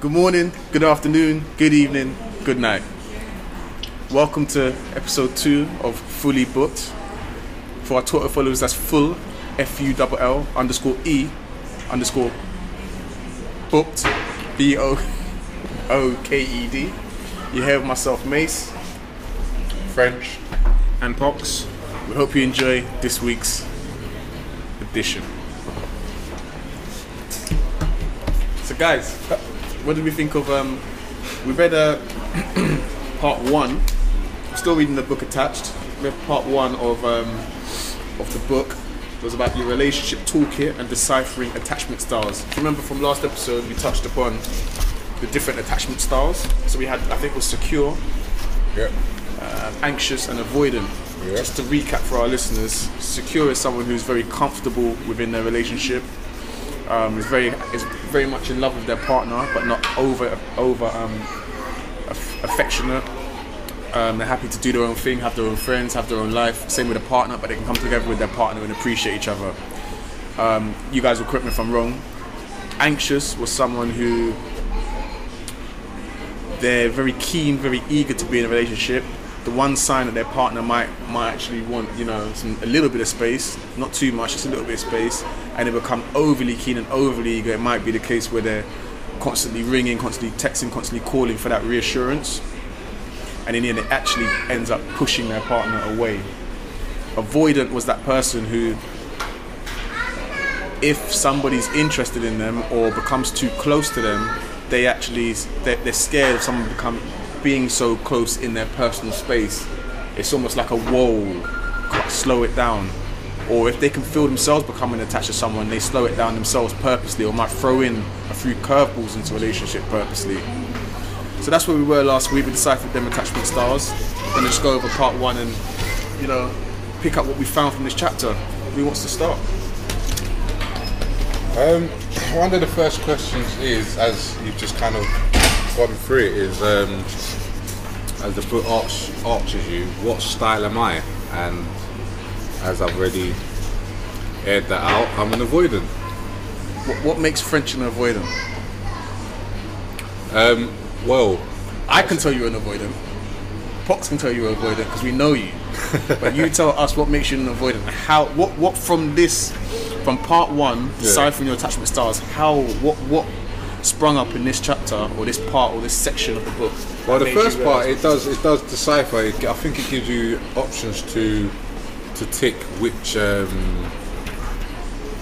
Good morning, good afternoon, good evening, good night. Welcome to episode two of Fully Booked. For our Twitter followers, that's full, F U L L underscore E underscore booked, B O O K E D. You hear myself, Mace. French and Pox. We hope you enjoy this week's edition. So, guys, what did we think of? Um, we read uh, part one. I'm still reading the book attached. We read part one of um, of the book. It was about your relationship toolkit and deciphering attachment styles. Remember from last episode, we touched upon the different attachment styles. So we had, I think, it was secure, Yep. uh, anxious, and avoidant. Yeah. Just to recap for our listeners, secure is someone who's very comfortable within their relationship. Um, is very is very much in love with their partner, but not over over um, aff- affectionate. Um, they're happy to do their own thing, have their own friends, have their own life. Same with a partner, but they can come together with their partner and appreciate each other. Um, you guys will correct me if I'm wrong. Anxious was someone who they're very keen, very eager to be in a relationship. The one sign that their partner might might actually want, you know, some a little bit of space, not too much, just a little bit of space, and they become overly keen and overly eager. It might be the case where they're constantly ringing, constantly texting, constantly calling for that reassurance, and in the end, it actually ends up pushing their partner away. Avoidant was that person who if somebody's interested in them or becomes too close to them, they actually they're, they're scared of someone become being so close in their personal space. It's almost like a wall, slow it down. Or if they can feel themselves becoming attached to someone, they slow it down themselves purposely, or might throw in a few curveballs into a relationship purposely. So that's where we were last week. We deciphered them attachment styles. We're gonna just go over part one and, you know, pick up what we found from this chapter. Who wants to start? Um, one of the first questions is, as you've just kind of gone through it, is um, as the book arch, arches you, what style am I? And as I've already aired that out, I'm an avoidant. What, what makes French an avoidant? Um, well, I can tell you're an avoidant. Pox can tell you're an avoidant because we know you. but you tell us what makes you an avoidant. How? What? What from this? From part one, deciphering your attachment styles. How? What? What sprung up in this chapter or this part or this section of the book? well, the first part it does it does decipher. It, I think it gives you options to to tick which um,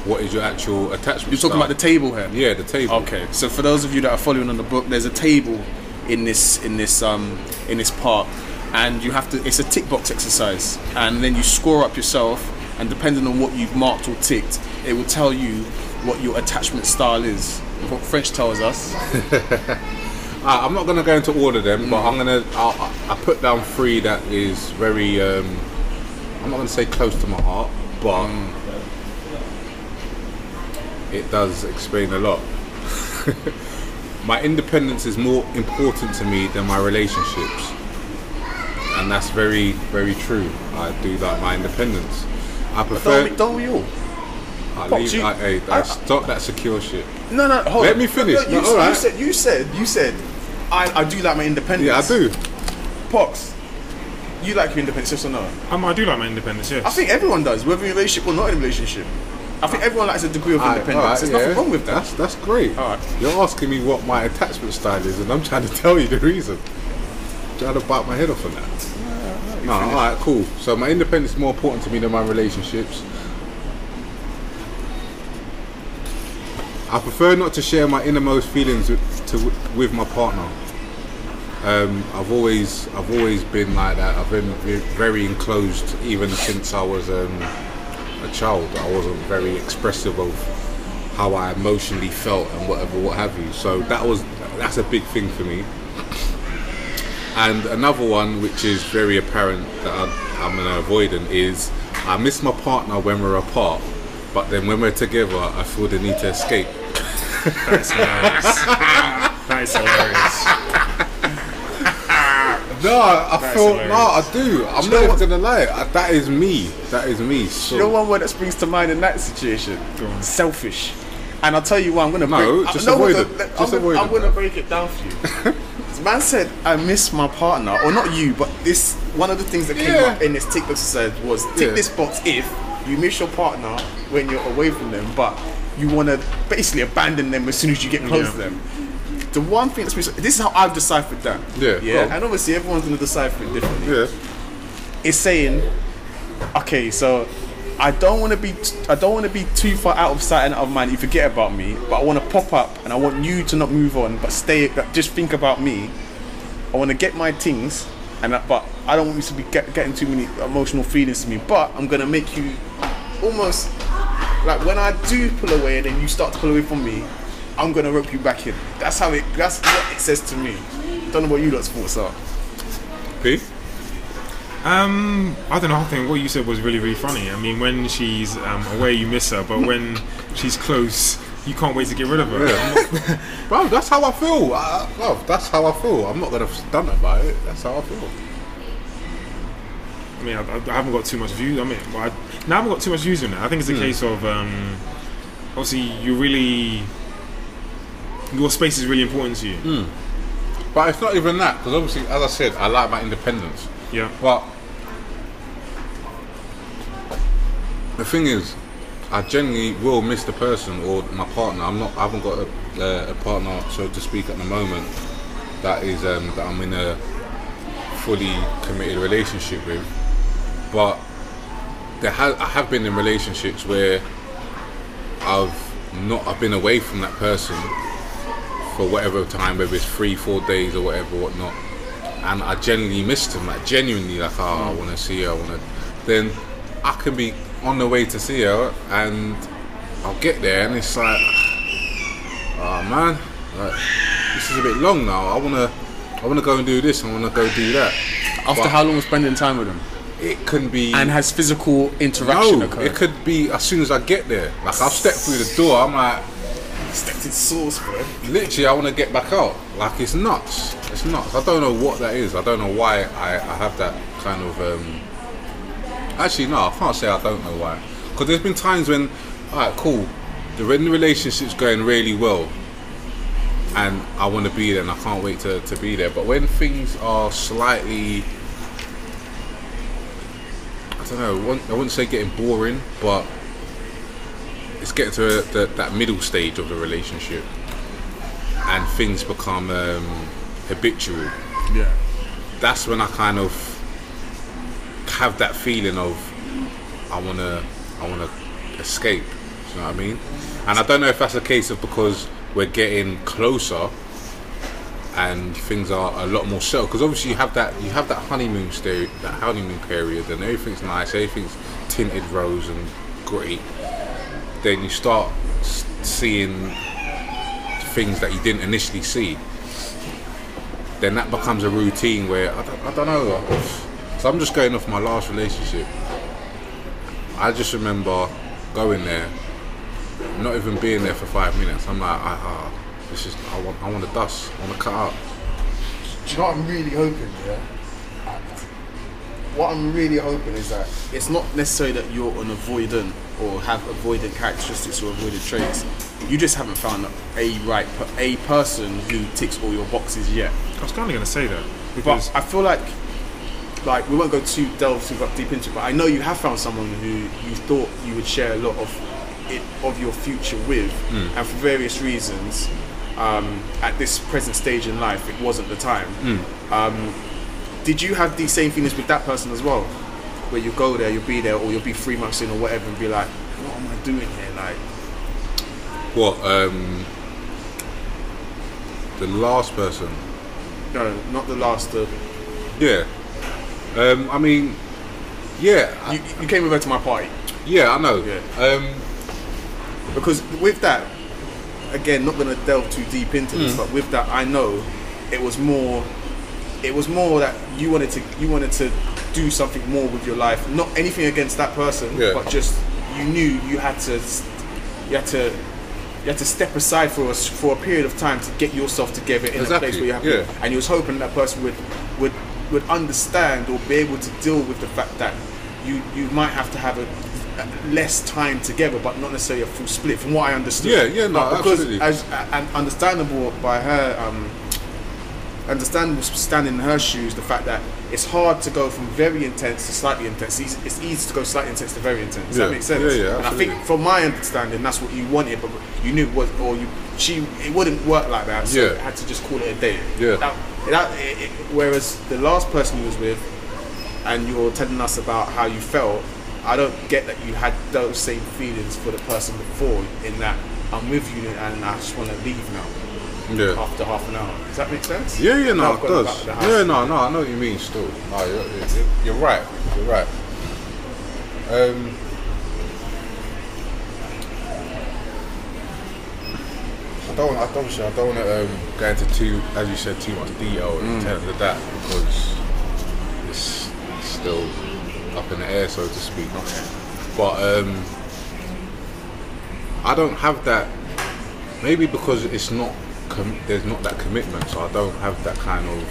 what is your actual attachment. You're talking style. about the table here. yeah the table. Okay, so for those of you that are following on the book, there's a table in this in this um in this part, and you have to. It's a tick box exercise, and then you score up yourself, and depending on what you've marked or ticked, it will tell you what your attachment style is. What French tells us. I, I'm not going to go into all of them, but I'm going to. I I put down three that is very. Um, I'm not going to say close to my heart, but it does explain a lot. my independence is more important to me than my relationships, and that's very, very true. I do like my independence. I prefer. Don't we, don't we all? I Pops, leave. you- I, hey, I- I, stop that secure shit. No, no. Hold on. Let on. me finish. No, you, No, all right. you said. You said. You said. I, I do like my independence. Yeah, I do. Pox, you like your independence, yes or no? Um, I do like my independence, yes. I think everyone does, whether in a relationship or not in a relationship. I think everyone likes a degree of Alright, independence. alright, There's yeah. nothing wrong with that. That's that's great. Alright. You're asking me what my attachment style is, and I'm trying to tell you the reason. trying to bite my head off on that. No, all right, cool. So my independence is more important to me than my relationships. I prefer not to share my innermost feelings with, to, with my partner. Um, I've always, I've always been like that. I've been very enclosed, even since I was um, a child. I wasn't very expressive of how I emotionally felt and whatever, what have you. So that was, that's a big thing for me. And another one, which is very apparent that I, I'm an avoidant, is I miss my partner when we're apart, but then when we're together, I feel the need to escape. That's hilarious. that is hilarious. No, I That's feel hilarious. no, I do. I'm you know not what- even gonna lie. I, that is me. That is me. So, You know one word that springs to mind in that situation? Selfish. And I'll tell you why I'm gonna No, break, just I, avoid no, it. let- Just I'm, gonna- avoid I'm it. gonna break it down for you. This Man said I miss my partner, or not you, but this one of the things that came Yeah. up in this TikTok said was tick Yeah. this box if you miss your partner when you're away from them, but you want to basically abandon them as soon as you get close Yeah. to them. The one thing that's this is how I've deciphered that. Yeah, yeah, on. and obviously everyone's gonna decipher it differently Yeah. It's saying, okay, so I don't want to be, t- I don't want to be too far out of sight and out of mind. You forget about me, but I want to pop up and I want you to not move on, but stay, just think about me. I want to get my things, and I, but I don't want you to be get, getting too many emotional feelings to me. But I'm gonna make you almost like when I do pull away and then you start to pull away from me, I'm gonna rope you back in. That's how it. That's what it says to me. Don't know what you lot's thoughts are. P. Um, I don't know. I think what you said was really, really funny. I mean, when she's um, away, you miss her, but when she's close, you can't wait to get rid of her. Yeah. Bro, that's how I feel. I, bro, that's how I feel. I'm not gonna stunt about it. That's how I feel. I mean, I, I haven't got too much views. I mean, well, I, no, I haven't got too much views on that. I think it's a case of um, obviously you really your space is really important to you. But it's not even that because obviously, as I said, I like my independence. Yeah, But the thing is, I genuinely will miss the person or my partner. I'm not. I haven't got a, uh, a partner, so to speak, at the moment. That is um, that I'm in a fully committed relationship with. But there has I have been in relationships where I've not. I've been away from that person for whatever time, whether it's three, four days or whatever, whatnot. And I genuinely missed him, like genuinely, like, oh, I want to see her, I want to. Then I can be on the way to see her, and I'll get there, and it's like, oh man, like, this is a bit long now. I wanna, I wanna go and do this, I wanna go do that. After But how long spending time with them? It can be. And has physical interaction no, occurred? it could be as soon as I get there. Like I've stepped through the door, I'm like, stepped expected sauce, bro. literally I want to get back out. Like it's nuts. It's nuts. I don't know what that is. I don't know why I, I have that kind of. Um, actually, no, I can't say I don't know why. Because there's been times when, alright, cool, the when the relationship's going really well, and I want to be there, and I can't wait to, to be there. But when things are slightly, don't know, I wouldn't- I wouldn't say getting boring, but it's getting to the, that middle stage of the relationship and things become um, habitual Yeah. that's when I kind of have that feeling of I wanna I wanna escape. You know what I mean? And I don't know if that's a case of because we're getting closer and things are a lot more settled. Because obviously you have that you have that honeymoon stage, that honeymoon period, and everything's nice, everything's tinted rose and great. Then you start seeing things that you didn't initially see then that becomes a routine where I don't, I don't know. So I'm just going off my last relationship. I just remember going there, not even being there for five minutes. I'm like, I, ah, this is I want I want to dust. I want to cut out. Do you know what I'm really hoping, yeah? What I'm really hoping is that it's not necessarily that you're an avoidant or have avoidant characteristics or avoidant traits. You just haven't found a right a person who ticks all your boxes yet. I was kind of going to say that But because I feel like, like we won't go too delve too deep into it. But I know you have found someone who you thought you would share a lot of it of your future with, hmm. and for various reasons, um, at this present stage in life, it wasn't the time. Um, did you have these same feelings with that person as well? Where you go there, you'll be there, or you'll be three months in, or whatever, and be like, "What am I doing here?" Like, What? Um, the last person. no, not the last. Uh, Yeah. Um, I mean, yeah, I- you, you came over to my party. yeah, I know. Yeah. Um, because with that again not going to delve too deep into this mm. but with that i know it was more it was more that you wanted to you wanted to do something more with your life not anything against that person Yeah. but just you knew you had to you had to you had to step aside for us for a period of time to get yourself together in a place where you have yeah. and you was hoping that person would would would understand or be able to deal with the fact that you you might have to have a less time together, but not necessarily a full split. From what I understood. Yeah, yeah, no, But because absolutely. as and understandable by her, um, understandable standing in her shoes, the fact that it's hard to go from very intense to slightly intense. It's easy, it's easy to go slightly intense to very intense. Does Yeah, that make sense? yeah, yeah, And I think from my understanding, that's what you wanted, but you knew it was, or you she it wouldn't work like that. So Yeah. you had to just call it a day. Yeah. That, that, it, it- whereas the last person you was with, and you're telling us about how you felt, I don't get that you had those same feelings for the person before. In that I'm with you and I just want to leave now Yeah. after half an hour. Does that make sense? Yeah, yeah, no, it does. the back of the Yeah, no, no, I know what you mean. Still, no, you're, you're, you're right. You're right. Um, I don't, I don't, I don't want to um, go into too, as you said, too much detail in terms of that because it's still up in the air, so to speak. But um, I don't have that maybe because it's not there's not that commitment so i don't have that kind of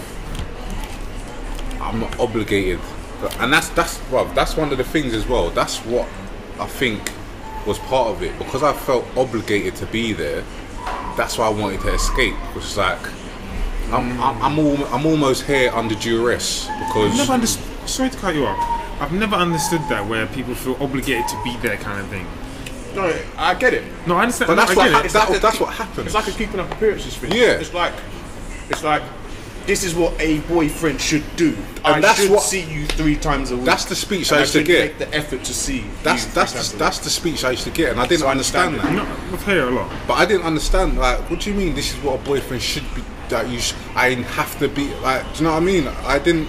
i'm not obligated and that's that's well that's one of the things as well that's what i think was part of it because i felt obligated to be there that's why i wanted to escape is like I'm, I'm, I'm, I'm almost here under duress because never understood. Sorry to cut you off. I've never understood that where people feel obligated to be there, kind of thing. No, I get it. No, I understand. But no, that's I what it. It's like that- that's what happens. It's like a keeping up appearances thing. Yeah. It's like, it's like, this is what a boyfriend should do. I And that's should what- see you three times a week. That's the speech I used to get. Make the effort to see. that's that's the, that's the speech i used to get and i didn't So I understand understand that No, I've heard a lot. But I didn't understand. Like, what do you mean? This is what a boyfriend should be. That you, sh- I have to be. Like, do you know what I mean? I didn't.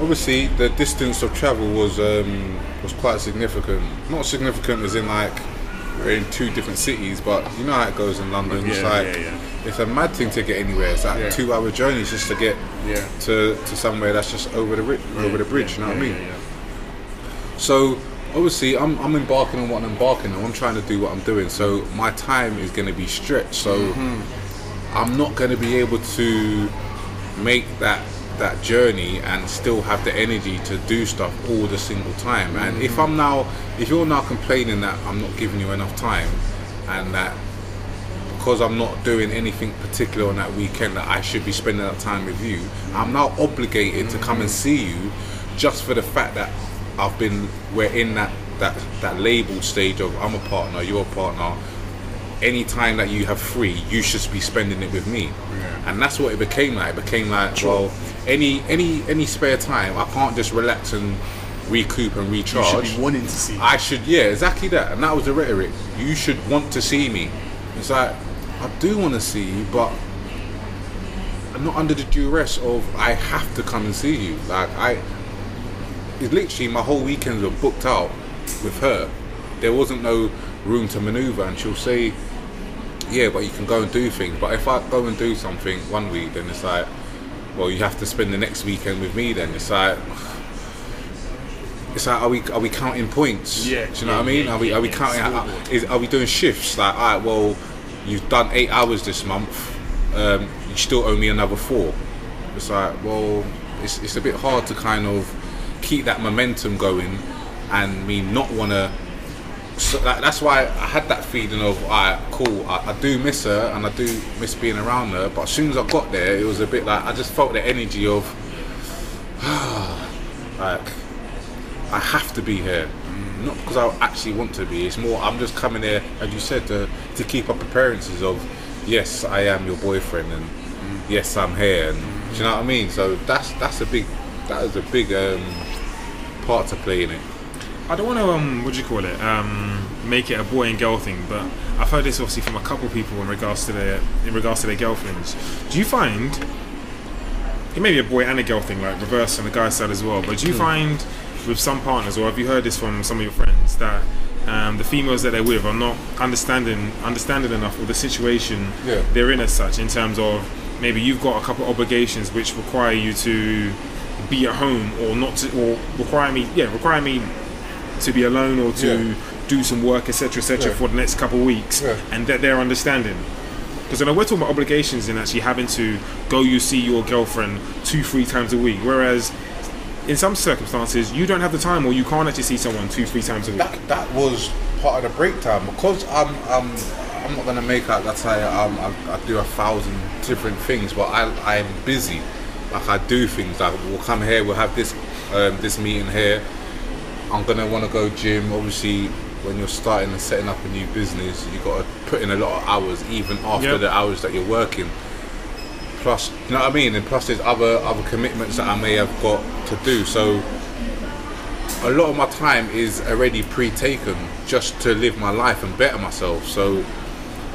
Obviously, the distance of travel was um, was quite significant. Not significant as in like we're in two different cities, but you know how it goes in London. it's like yeah, yeah. it's a mad thing to get anywhere. It's like Yeah. two hour journeys just to get Yeah. to to somewhere that's just over the ri- over the bridge. you know what I mean? yeah, yeah. So obviously, I'm, I'm embarking on what I'm embarking on. I'm trying to do what I'm doing. So my time is going to be stretched. So Mm-hmm. I'm not going to be able to make that that journey and still have the energy to do stuff all the single time. And if mm. I'm now, if you're now complaining that I'm not giving you enough time, and that because I'm not doing anything particular on that weekend that I should be spending that time with you, I'm now obligated to come and mm. see you just for the fact that I've been we're in that that that labeled stage of I'm a partner, you're a partner. Any time that you have free, you should be spending it with me, and that's what it became like. It became like, well, any any any spare time, I can't just relax and recoup and You recharge. should be wanting to see. I should, yeah, exactly that. And that was the rhetoric. You should want to see me. It's like, I do want to see you, but I'm not under the duress of I have to come and see you. Like, I, it's literally my whole weekends were booked out with her. There wasn't no room to maneuver, and she'll say, yeah, but you can go and do things. But if I go and do something one week, then it's like, well, you have to spend the next weekend with me. Then it's like, it's like, are we are we counting points? Yeah, do you know yeah, what I mean? yeah, are we are we yeah, counting? yeah. Are, is, are we doing shifts? Like, all right, well, you've done eight hours this month. Um, you still owe me another four. It's like, well, it's it's a bit hard to kind of keep that momentum going, and me not want to so that, that's why I had that feeling of, alright, cool. I, I do miss her and I do miss being around her. But as soon as I got there, it was a bit like I just felt the energy of, like, I have to be here. Not because I actually want to be. It's more I'm just coming here, as you said, to to keep up appearances of, yes, I am your boyfriend, and yes, I'm here. And do you know what I mean? So that's that's a big that is a big um, part to play in it. I don't want to um, what do you call it? Um, make it a boy and girl thing, but I've heard this obviously from a couple people in regards to their in regards to their girlfriends. Do you find it may be a boy and a girl thing, like reverse on the guy's side as well? But do you find with some partners, or have you heard this from some of your friends, that um, the females that they're with are not understanding understanding enough of the situation Yeah. they're in as such, in terms of maybe you've got a couple of obligations which require you to be at home or not to, or require me, yeah, require me to be alone or to Yeah. do some work, etc., etc., Yeah. for the next couple of weeks, Yeah. and that they're understanding. Because I know we're talking about obligations and actually having to go you see your girlfriend two, three times a week, whereas in some circumstances you don't have the time or you can't actually see someone two, three times a week. that that was part of the breakdown because I'm I'm I'm not gonna make out that I um I, I do a thousand different things, but I I'm busy. Like I do things. Like we'll come here, we'll have this um, this meeting here. I'm gonna want to go gym. Obviously, when you're starting and setting up a new business, you got to put in a lot of hours, even after Yep. the hours that you're working. Plus, you know what I mean. And plus, there's other other commitments that I may have got to do. So a lot of my time is already pre-taken just to live my life and better myself. So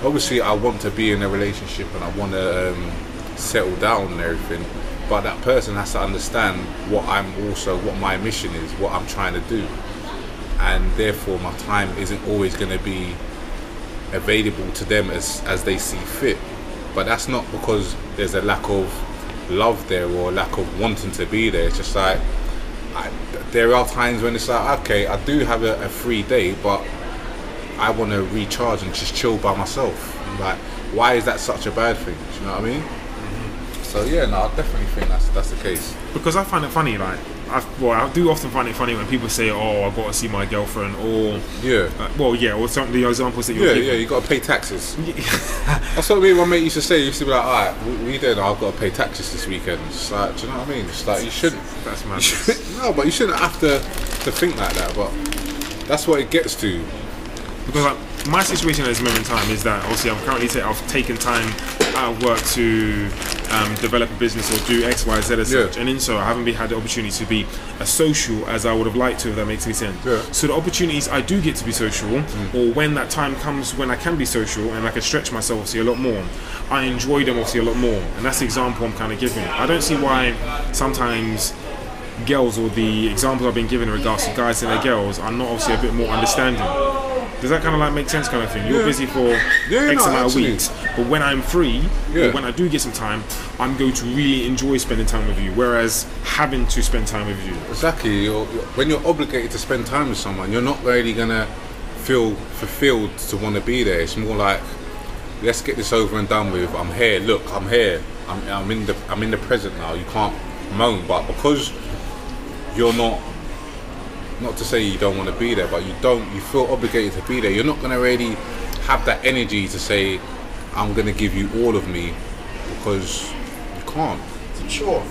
obviously, I want to be in a relationship and I want to um, settle down and everything. But that person has to understand what I'm also, what my mission is, what I'm trying to do, and therefore my time isn't always going to be available to them as as they see fit. But that's not because there's a lack of love there or lack of wanting to be there. It's just like I, there are times when it's like, okay, I do have a, a free day, but I want to recharge and just chill by myself. Like, why is that such a bad thing? Do you know what I mean? So yeah, no, I definitely think that's that's the case. because I find it funny. Like, I well, I do often find it funny when people say, "Oh, I've got to see my girlfriend," or Yeah. uh, well, yeah, or some of the examples that you're Yeah, yeah, you got to pay taxes. That's what me and my mate used to say. He used to be like, all right, we, we did. I've got to pay taxes this weekend. It's like, do you know what I mean? It's like you shouldn't. That's mad. no, but you shouldn't have to to think like that. But that's what it gets to. because like, my situation at this moment in time is that obviously I'm currently ta- I've taken time out of work to um, develop a business or do X, Y, Z as Yeah. such, and in so I haven't been, had the opportunity to be as social as I would have liked to. If that makes any sense. Yeah. So the opportunities I do get to be social, or when that time comes when I can be social and I can stretch myself obviously a lot more, I enjoy them obviously a lot more, and that's the example I'm kind of giving. I don't see why sometimes girls or the examples I've been given in regards to guys and their girls are not obviously a bit more understanding. Does that kind of like make sense, kind of thing? You're Yeah. busy for Yeah, X no, amount actually. of weeks, but when I'm free, Yeah. when I do get some time, I'm going to really enjoy spending time with you. Whereas having to spend time with you, Exactly. You're, you're- when you're obligated to spend time with someone, you're not really gonna feel fulfilled to want to be there. It's more like, let's get this over and done with. I'm here. Look, I'm here. I'm, I'm in the I'm in the present now. You can't moan, but because you're not. Not to say you don't want to be there, but you don't. You feel obligated to be there. You're not gonna really have that energy to say, "I'm gonna give you all of me," because you can't. Sure.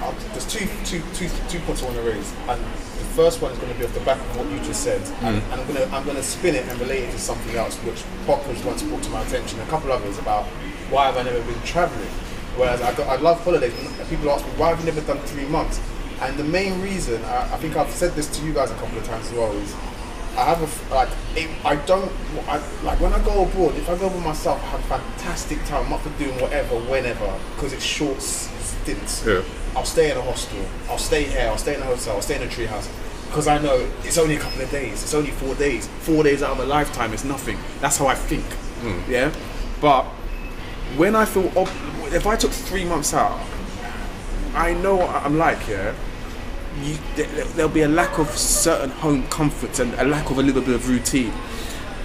Uh, there's two, two, two, two points I want to raise, and the first one is going to be off the back of what you just said, and, and I'm going to I'm going to spin it and relate it to something else, which Pop was once brought to my attention. A couple of others about why have I never been travelling? Whereas I, got, I love holidays. People ask me why have you never done three months? And the main reason, I, I think I've said this to you guys a couple of times as well, is I have a like it, I don't I, like when I go abroad. If I go by myself, I have a fantastic time. I'm up for doing whatever, whenever, because it's short stints. Yeah. I'll stay in a hostel. I'll stay here. I'll stay in a hotel. I'll stay in a treehouse. Because I know it's only a couple of days. It's only four days. Four days out of a lifetime is nothing. That's how I think. Hmm. Yeah. But when I feel, ob- if I took three months out, I know what I'm like. Yeah. You, there, there'll be a lack of certain home comforts and a lack of a little bit of routine.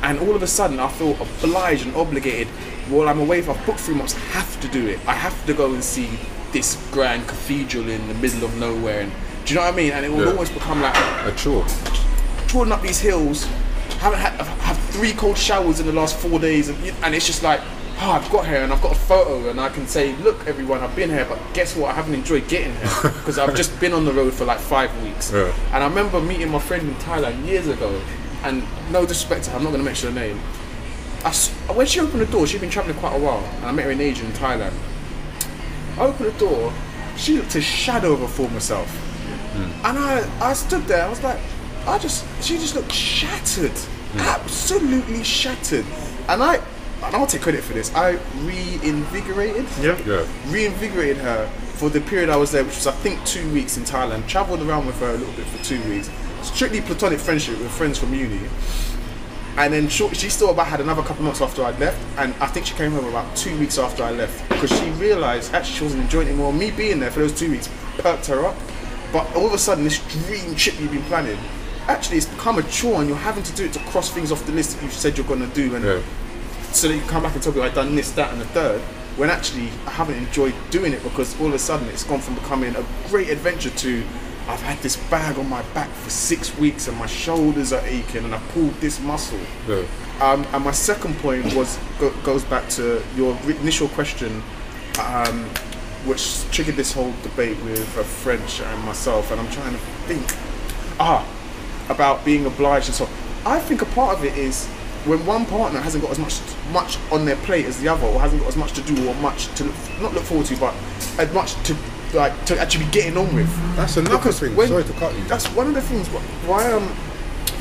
And all of a sudden, I feel obliged and obligated. While I'm away, if I've booked three months, I have to do it. I have to go and see this grand cathedral in the middle of nowhere. And do you know what I mean? And it will Yeah. always become like A chore. trawling up these hills. Haven't had had three cold showers in the last four days, and, and it's just like, oh, I've got here and I've got a photo, and I can say, look, everyone, I've been here, but guess what? I haven't enjoyed getting here because I've just been on the road for like five weeks. Yeah. And I remember meeting my friend in Thailand years ago, and no disrespect to her, I'm not going to mention her name. I when she opened the door, she'd been traveling quite a while, and I met her in Asia in Thailand. I opened the door, she looked a shadow of a former self. Hmm. And I, I stood there, I was like, I just, she just looked shattered. Hmm. Absolutely shattered. And I, and I'll take credit for this, I reinvigorated, yeah, Yeah. reinvigorated her for the period I was there, which was I think two weeks in Thailand. Travelled around with her a little bit for two weeks. Strictly platonic friendship with friends from uni. And then short, she still about had another couple months after I'd left, and I think she came home about two weeks after I left because she realised actually she wasn't enjoying it more. Me being there for those two weeks perked her up, but all of a sudden this dream trip you've been planning, actually it's become a chore, and you're having to do it to cross things off the list that you said you're going to do, and Yeah. So that you come back and tell me I've done this, that, and the third. When actually I haven't enjoyed doing it because all of a sudden it's gone from becoming a great adventure to I've had this bag on my back for six weeks and my shoulders are aching and I pulled this muscle. Yeah. Um, and my second point was go, goes back to your initial question, um, which triggered this whole debate with a French and myself. And I'm trying to think, ah, about being obliged and so. I think a part of it is when one partner hasn't got as much much on their plate as the other, or hasn't got as much to do, or much to look, not look forward to, but as much to like to actually be getting on with. That's another Because thing. when- Sorry to cut you. That's one of the things wh- why um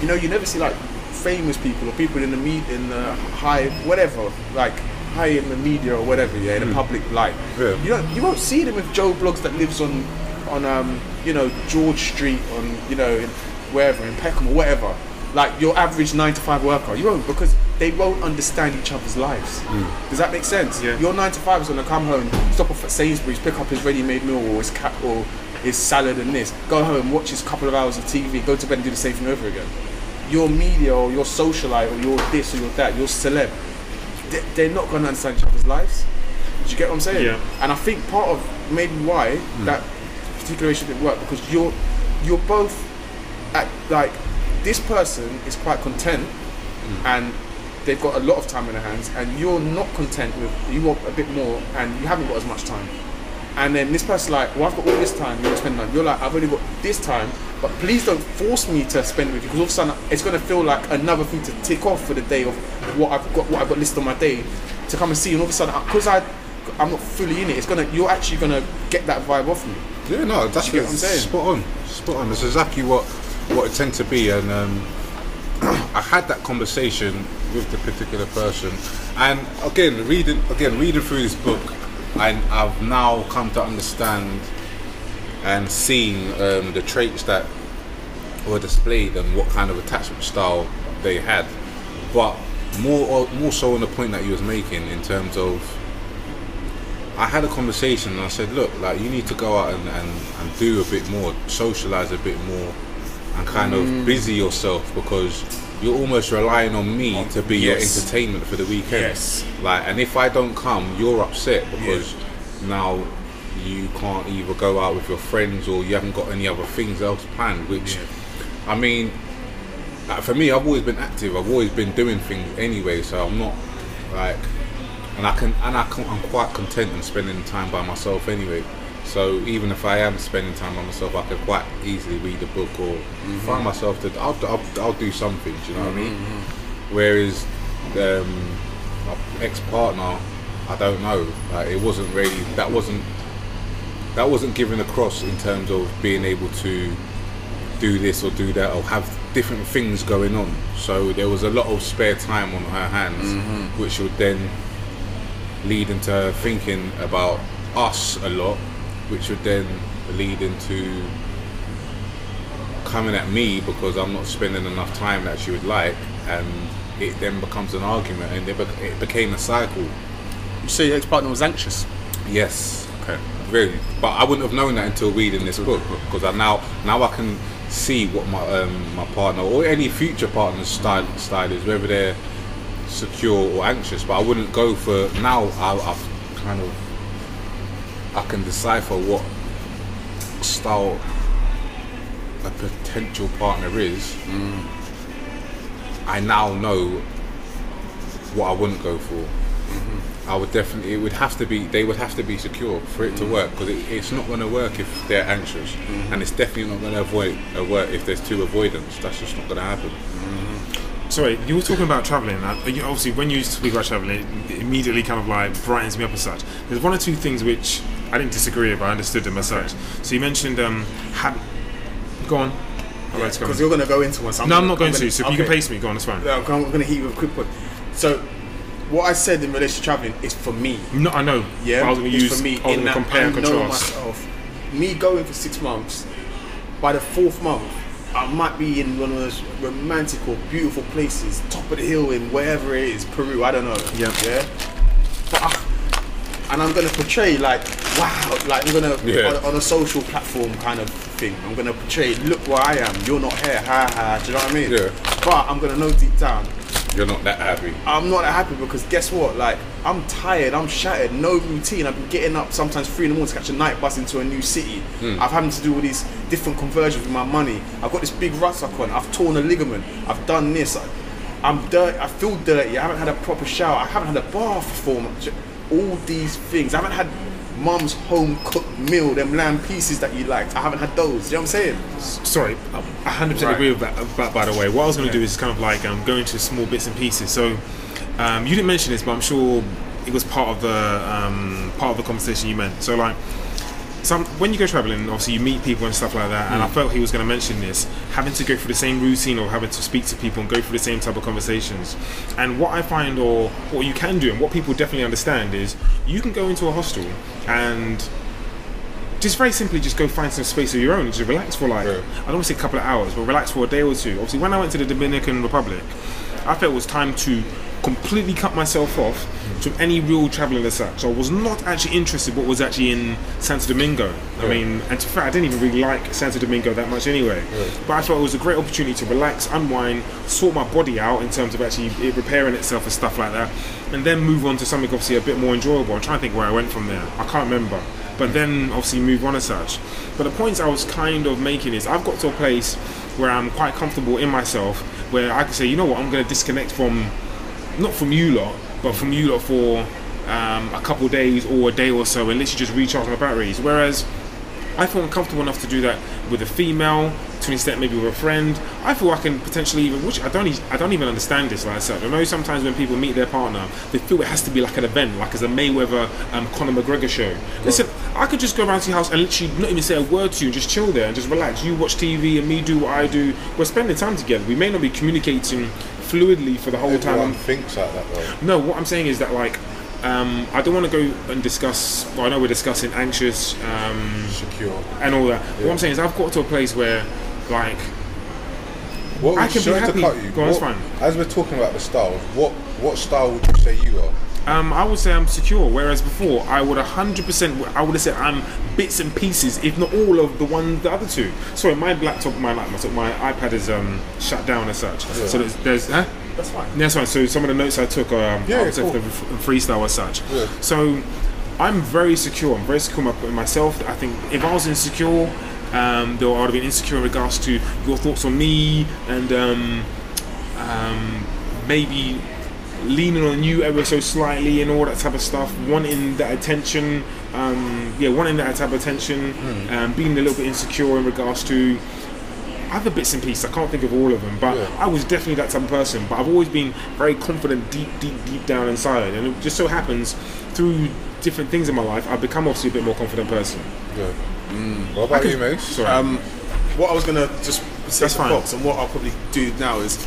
you know you never see like famous people or people in the media in the high whatever like high in the media or whatever yeah in the public light. Yeah. You don't you won't see them with Joe Bloggs that lives on on um you know George Street on you know in, wherever in Peckham or whatever. Like your average nine to five worker, you won't because they won't understand each other's lives. Hmm. Does that make sense? Yeah. Your nine to five is gonna come home, stop off at Sainsbury's, pick up his ready-made meal or his cat or his salad and this, go home, watch his couple of hours of TV, go to bed and do the same thing over again. Your media or your socialite or your this or your that, your celeb, they- they're not gonna understand each other's lives. Do you get what I'm saying? Yeah. And I think part of maybe why hmm. that particular relationship didn't work because you're you're both at like this person is quite content mm. and they've got a lot of time in their hands and you're not content with you want a bit more and you haven't got as much time and then this person's like well I've got all this time you want to spend on you're like I've only got this time but please don't force me to spend with you because all of a sudden it's going to feel like another thing to tick off for the day of what I've got what I've got listed on my day to come and see and all of a sudden because I I'm not fully in it it's gonna you're actually gonna get that vibe off me Yeah, no, that's You get what I'm saying? spot on. Spot on. That's exactly what what it tends to be. And um, I had that conversation with the particular person, and again, reading again reading through this book, and I've now come to understand and seen um, the traits that were displayed and what kind of attachment style they had. But more more so on the point that he was making in terms of I had a conversation and I said, look, like you need to go out and, and, and do a bit more, socialize a bit more, and kind Mm. of busy yourself because you're almost relying on me to be your entertainment for the weekend. Yes. Like, and if I don't come, you're upset because now you can't either go out with your friends or you haven't got any other things else planned. Which, I mean, for me, I've always been active. I've always been doing things anyway, so I'm not like, and I can, and I can, I'm quite content in spending time by myself anyway. So even if I am spending time by myself, I could quite easily read a book or mm-hmm. find myself to. I'll, I'll, I'll do some things, you know what I mean. Mm-hmm. Whereas um, my ex-partner, I don't know. Like it wasn't really that wasn't that wasn't given across in terms of being able to do this or do that or have different things going on. So there was a lot of spare time on her hands, mm-hmm. which would then lead into her thinking about us a lot, which would then lead into coming at me because I'm not spending enough time that she would like, and it then becomes an argument, and it, bec- it became a cycle. you say your ex-partner was anxious Yes, okay really. But I wouldn't have known that until reading this book because I now now I can see what my um, my partner or any future partner's style style is, whether they're secure or anxious. But I wouldn't go for now. I, I've kind of I can decipher what style a potential partner is. I now know what I wouldn't go for. I would definitely. It would have to be. They would have to be secure for it to work because it, it's not going to work if they're anxious, and it's definitely not going to avoid uh, work if there's two avoidance. That's just not going to happen. Sorry, you were talking about traveling. Obviously, when you speak about traveling, it immediately kind of like brightens me up as such. There's one or two things which I didn't disagree but I understood them as such. So you mentioned um, had. Go on. I'll let you go. because you're going to go into one so No, I'm gonna- not going gonna- to. So if you can pace me, go on. It's fine. No, I'm going to hit you with a quick point. So, what I said in relation to traveling is for me. No, I know. Yeah, I was going to use. for me in that compare I and know myself. Me going for six months, by the fourth month, I might be in one of those romantic or beautiful places, top of the hill in wherever it is, Peru. I don't know. Yeah. yeah. But I, and I'm gonna portray like wow, like I'm gonna Yeah. on, on a social platform kind of thing. I'm gonna portray, look where I am. You're not here. Ha ha. Do you know what I mean? Yeah. But I'm gonna know deep down, You're not that happy. I'm not that happy because guess what? Like, I'm tired, I'm shattered, no routine. I've been getting up sometimes three in the morning to catch a night bus into a new city. Hmm. I've having to do all these different conversions with my money. I've got this big rucksack on. I've torn a ligament. I've done this. I, I'm dirty. I feel dirty. I haven't had a proper shower. I haven't had a bath for four months. All these things. I haven't had mum's home cooked meal, them lamb pieces that you liked. I haven't had those. You know what I'm saying? Sorry, I 100% Right. agree with that, that. By the way, what I was going to do is kind of like um, go into small bits and pieces. So, um, you didn't mention this, but I'm sure it was part of the um, part of the conversation you meant. So, like, some when you go traveling, obviously you meet people and stuff like that. And I mm. felt he was going to mention this, having to go through the same routine or having to speak to people and go through the same type of conversations. And what I find, or what you can do, and what people definitely understand, is you can go into a hostel and just very simply just go find some space of your own just relax for like Yeah. I don't want to say a couple of hours, but relax for a day or two. Obviously, when I went to the Dominican Republic, I felt it was time to completely cut myself off from any real traveling as such. So I was not actually interested what was actually in Santo Domingo. I Yeah. mean, and to be fair, I didn't even really like Santo Domingo that much anyway. But I felt it was a great opportunity to relax, unwind, sort my body out in terms of actually it repairing itself and stuff like that, and then move on to something obviously a bit more enjoyable. I'm trying to think where I went from there. I can't remember. But mm. then obviously move on as such. But the points I was kind of making is I've got to a place where I'm quite comfortable in myself, where I can say, you know what, I'm going to disconnect from, not from you lot, but from you lot for um, a couple of days or a day or so, and literally just recharge my batteries. Whereas I feel comfortable enough to do that with a female, to an extent maybe with a friend. I feel I can potentially even, which I don't, I don't even understand this like such. I know sometimes when people meet their partner, they feel it has to be like an event, like as a Mayweather, um, Conor McGregor show. Listen, I could just go around to your house and literally not even say a word to you, and just chill there and just relax. You watch TV and me do what I do. We're spending time together. We may not be communicating fluidly for the whole time. Everyone thinks like that though. No, what I'm saying is that like um, I don't want to go and discuss. Well, I know we're discussing anxious um, Secure. and all that. What I'm saying is I've got to a place where like What I can be happy. Go on, what- fine. As we're talking about the styles, what what style would you say you are? Um, I would say I'm secure. Whereas before I would 100% I would have said I'm bits and pieces, if not all of the one the other two. Sorry, my laptop, my laptop, my iPad is um, shut down as such. So there's, there's huh? That's fine. That's fine. So some of the notes I took are um, Yeah, cool. freestyle as such. Yeah. So I'm very secure. I'm very secure in myself. I think if I was insecure, um, though I would have been insecure in regards to your thoughts on me and um, um, maybe leaning on you ever so slightly and all that type of stuff, wanting that attention, um, yeah, wanting that type of attention, Hmm. um, being a little bit insecure in regards to other bits and pieces. I can't think of all of them, but Yeah. I was definitely that type of person. But I've always been very confident, deep, deep, deep down inside, and it just so happens through different things in my life, I've become obviously a bit more confident person. Yeah. What about you, Mace? Sorry. Um, what I was gonna just say That's to fine. And what I'll probably do now is,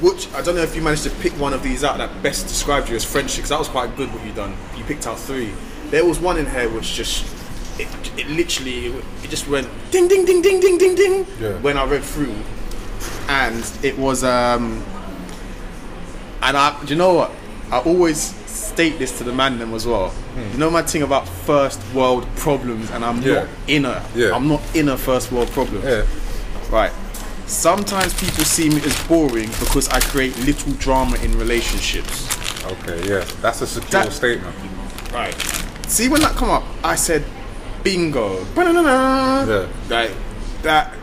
which I don't know if you managed to pick one of these out that best described you as friendship, because that was quite good what you done. You picked out three. There was one in here which just, it, it literally, it just went ding, ding, ding, ding, ding, ding, ding Yeah. when I read through, and it was, um, and I, do you know what? I always state this to the man them as well. You know my thing about first world problems, and I'm Hmm. Yeah. not in a, Yeah. I'm not in a first world problem. Yeah. Right. Sometimes people see me as boring because I create little drama in relationships. Okay. Yeah. That's a secure That- statement. Right. See when that come up, I said, bingo. Yeah. Like that.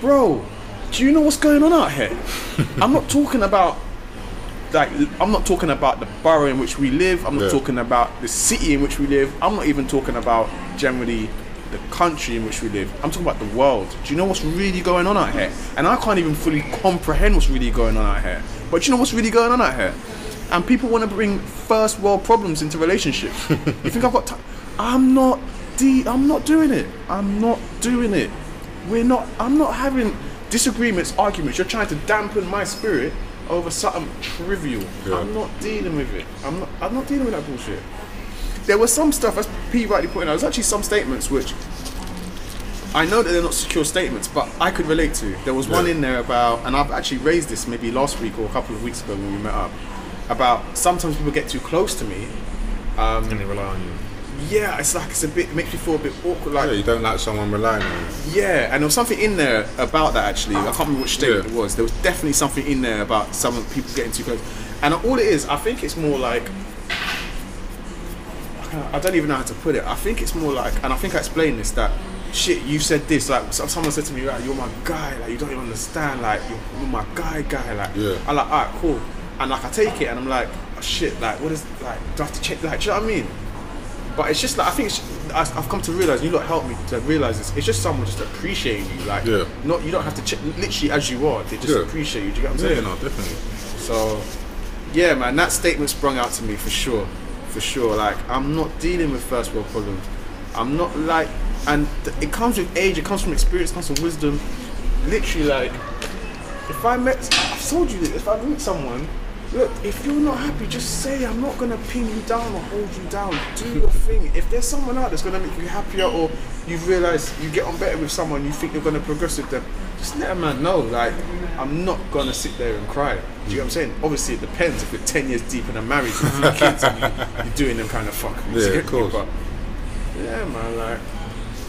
Bro, do you know what's going on out here? I'm not talking about like I'm not talking about the borough in which we live. I'm not Yeah. talking about the city in which we live. I'm not even talking about generally the country in which we live. I'm talking about the world. Do you know what's really going on out here? And I can't even fully comprehend what's really going on out here. But do you know what's really going on out here? And people want to bring first world problems into relationships. you think I've got time? I'm not. De- I'm not doing it. I'm not doing it. We're not. I'm not having disagreements, arguments. You're trying to dampen my spirit over something trivial. Yeah. I'm not dealing with it. I'm not. I'm not dealing with that bullshit. There was some stuff, as P rightly pointed out, there's actually some statements which I know that they're not secure statements, but I could relate to. There was one in there about, and I've actually raised this maybe last week or a couple of weeks ago when we met up, about sometimes people get too close to me um, and they rely on you. yeah, it's like it's a bit it makes me feel a bit awkward. Like Yeah, you don't like someone relying on you. Yeah, and there was something in there about that actually. I can't remember which statement Yeah. it was. There was definitely something in there about some people getting too close. And all it is, I think it's more like I don't even know how to put it. I think it's more like, and I think I explained this that shit. You said this like someone said to me, right? You're my guy. Like you don't even understand. Like you're, you're my guy, guy. Like Yeah. I'm like, alright, cool. And like I take it, and I'm like, oh, shit. Like what is like? Do I have to check? Like, do you know what I mean? But it's just like I think it's, I- I've come to realize. You lot helped me to realize this. It's just someone just appreciating you. Like, Yeah. not you don't have to check. Literally as you are, they just Yeah. appreciate you. Do you get what I'm saying? Yeah, saying? no, definitely. So, yeah, man, that statement sprung out to me for sure, for sure. Like, I'm not dealing with first world problems. I'm not like, and th- it comes with age. It comes from experience. It comes from wisdom. Literally, like, if I met, I've told you this. If I meet someone, look, if you're not happy, just say I'm not gonna pin you down or hold you down. Do your thing. If there's someone out that's gonna make you happier, or you realise you get on better with someone, you think you're gonna progress with them, just let a man know. Like, I'm not gonna sit there and cry. Do you know what I'm saying? Obviously, it depends. If you're 10 years deep in a marriage with three kids and you, you're doing them kind of fuck. Yeah, of course. But yeah, man, like.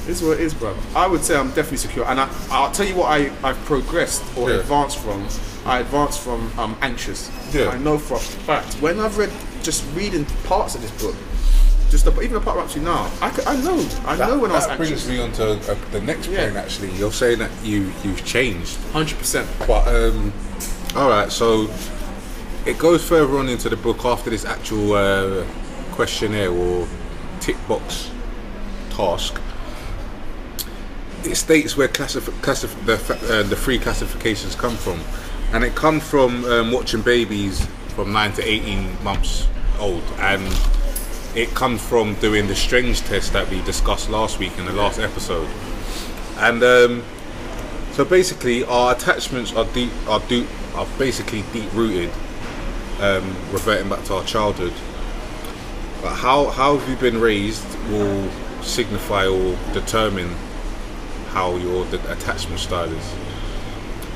This is what it is, bro. I would say I'm definitely secure, and I, I'll tell you what I, I've progressed or Yeah. advanced from. I advanced from um, anxious. Yeah. I know for a fact when I've read just reading parts of this book, just the, even the part up to now, I, c- I know, I know when I was that brings me on to uh, the next Yeah. point. Actually, you're saying that you you've changed, Hundred percent. but um, all right. So it goes further on into the book after this actual uh, questionnaire or tick box task. It states where classif- classif- the uh, the three classifications come from, and it comes from um, watching babies from nine to eighteen months old, and it comes from doing the strange test that we discussed last week in the last episode. And um, so basically, our attachments are deep, are deep, are basically deep rooted, um, reverting back to our childhood. But how how have you been raised will signify or determine how your the attachment style is.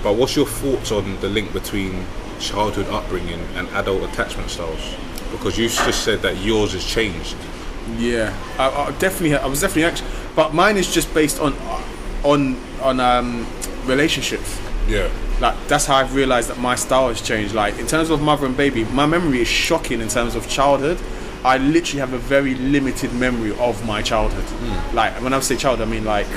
But what's your thoughts on the link between childhood upbringing and adult attachment styles? Because you just said that yours has changed. Yeah, I, I definitely, I was definitely anxious, but mine is just based on, on, on um, relationships. Yeah. Like that's how I've realized that my style has changed. Like in terms of mother and baby, my memory is shocking in terms of childhood. I literally have a very limited memory of my childhood. Hmm. Like when I say childhood, I mean like,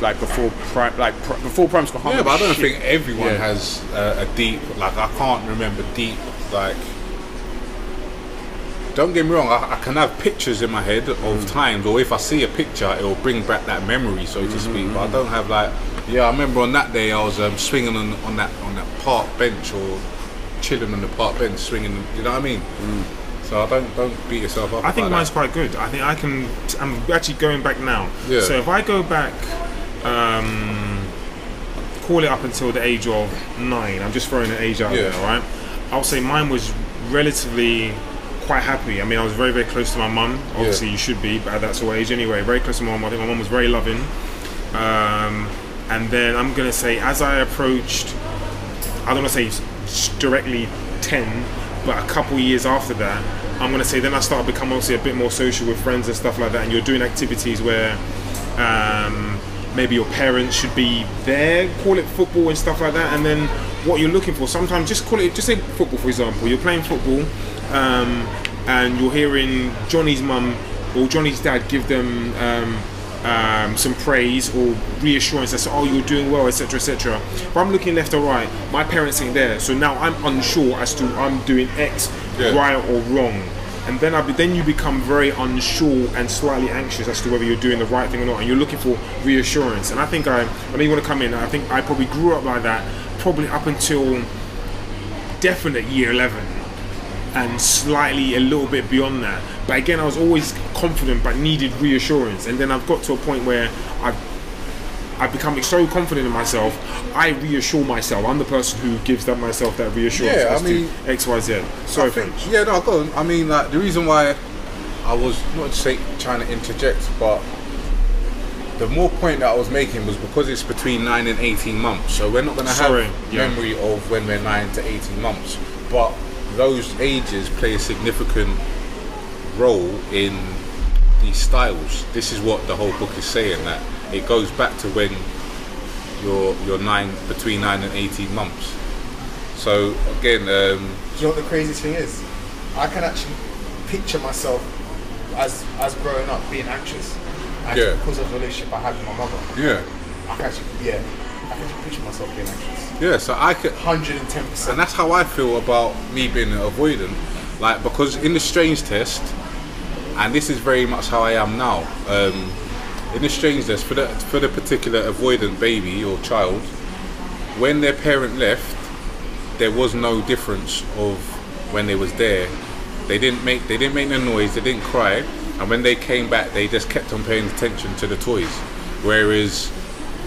like before prime, like pr- before primary school. Yeah, but I don't think everyone Yeah. has uh, a deep. Like I can't remember deep. Like, don't get me wrong. I, I can have pictures in my head of Mm. times, or if I see a picture, it will bring back that memory, so to speak. Mm-hmm. But I don't have like. Yeah, I remember on that day I was um, swinging on, on that on that park bench or chilling on the park bench, swinging. You know what I mean? Mm. So I don't don't beat yourself up. I think mine's that. quite good. I think I can. I'm actually going back now. Yeah. So if I go back, um, call it up until the age of nine. I'm just throwing an age out Yeah. there, all right? I'll say mine was relatively quite happy. I mean, I was very, very close to my mum. Obviously, you should be but at that sort of age anyway. Very close to my mum. I think my mum was very loving. Um, and then I'm gonna say, as I approached, I don't want to say directly 10, but a couple years after that, I'm going to say then I started becoming obviously a bit more social with friends and stuff like that. And you're doing activities where um, maybe your parents should be there, call it football and stuff like that. And then what you're looking for, sometimes just call it, just say football for example. You're playing football um, and you're hearing Johnny's mum or Johnny's dad give them. Um, um, some praise or reassurance that say, oh, you're doing well, etc., etc. But I'm looking left or right. My parents ain't there, so now I'm unsure as to I'm doing X Yeah. right or wrong. And then be, then you become very unsure and slightly anxious as to whether you're doing the right thing or not, and you're looking for reassurance. And I think I, I know you want to come in. I think I probably grew up like that, probably up until definite year 11 and slightly a little bit beyond that. But again, I was always confident but needed reassurance. And then I've got to a point where I've I've become so confident in myself, I reassure myself. I'm the person who gives that myself that reassurance Yeah, I mean- X, Y, Z. Sorry, I think, French. yeah, no, go on. I mean, like the reason why I was not to say trying to interject, but the more point that I was making was because it's between nine and eighteen months. So we're not going to have yeah. memory of when we're nine to eighteen months, but those ages play a significant role in these styles. This is what the whole book is saying that it goes back to when you're you're nine between nine and eighteen months. So again, um, Do you know what the craziest thing is? I can actually picture myself as as growing up being anxious. Actually, Yeah. Because of the relationship I had with my mother. yeah, I can actually, yeah, I can actually picture myself being anxious. yeah. So I could, 110%. and that's how I feel about me being avoidant. Like because in the strange test, and this is very much how I am now. Um, in the strange test, for the for the particular avoidant baby or child, when their parent left, there was no difference of when they was there. They didn't make they didn't make no noise. They didn't cry, and when they came back, they just kept on paying attention to the toys. Whereas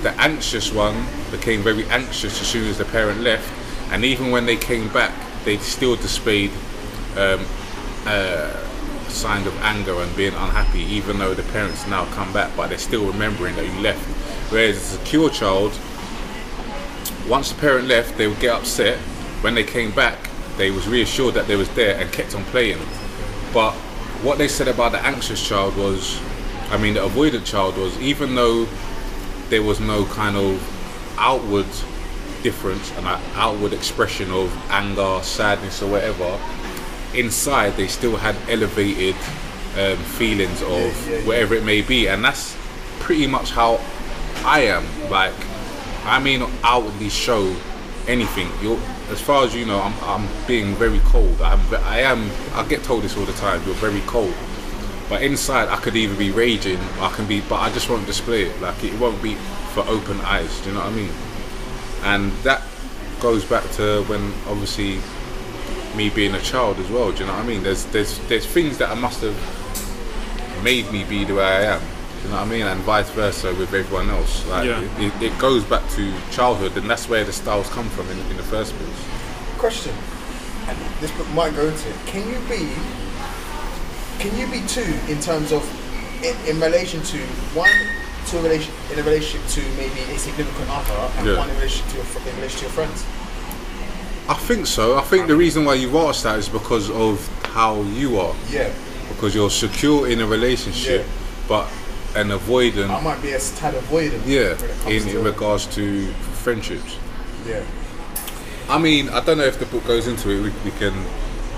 the anxious one became very anxious as soon as the parent left, and even when they came back, they still displayed um, uh, signs of anger and being unhappy, even though the parents now come back, but they're still remembering that you left. Whereas a secure child, once the parent left, they would get upset. When they came back, they was reassured that they was there and kept on playing. But what they said about the anxious child was, I mean, the avoidant child was, even though there was no kind of outward difference and outward expression of anger, sadness, or whatever, inside they still had elevated um, feelings of yeah, yeah. whatever it may be, and that's pretty much how I am. Like, I may not outwardly show anything. You're, as far as you know, I'm, I'm being very cold. I'm, I am. I get told this all the time. You're very cold. But inside, I could either be raging, or I can be. But I just won't display it. Like it won't be for open eyes. Do you know what I mean? And that goes back to when obviously me being a child as well. Do you know what I mean? There's there's there's things that I must have made me be the way I am. Do you know what I mean? And vice versa with everyone else. Like Yeah. it, it goes back to childhood, and that's where the styles come from in, in the first place. Question, and this book might go into it. Can you be, can you be two in terms of, in, in relation to one, to a relation in a relationship to maybe a significant other, and Yeah. one in relation to your, in relation to your friends? I think so. I think the reason why you've asked that is because of how you are. Yeah, Because you're secure in a relationship, Yeah. but an avoidant. I might be a tad avoidant. yeah, when it comes in, to, in regards to friendships. yeah. I mean, I don't know if the book goes into it. We, we can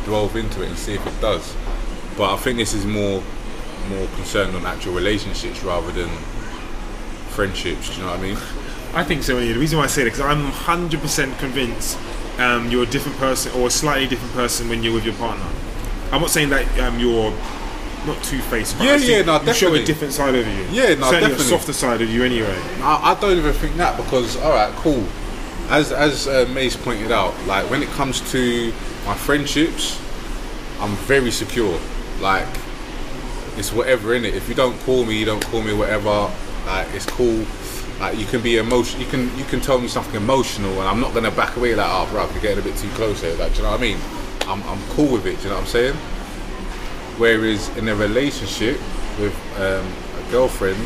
delve into it and see if it does. But I think this is more more concerned on actual relationships rather than friendships. Do you know what I mean? I think so. Anyway. The reason why I say it because I'm 100% convinced um, you're a different person or a slightly different person when you're with your partner. I'm not saying that um, you're not two faced. Yeah, yeah, no, you show a different side of you. Yeah, no, certainly definitely. a softer side of you anyway. I, I don't even think that because all right, cool. As as uh, Mace pointed out, like when it comes to my friendships, I'm very secure. Like it's whatever in it. If you don't call me, you don't call me. Whatever. Like it's cool. Like you can be emotion. You can you can tell me something emotional, and I'm not gonna back away. Like oh, bro, you're getting a bit too close here. Like do you know what I mean? I'm I'm cool with it. Do you know what I'm saying? Whereas in a relationship with um, a girlfriend,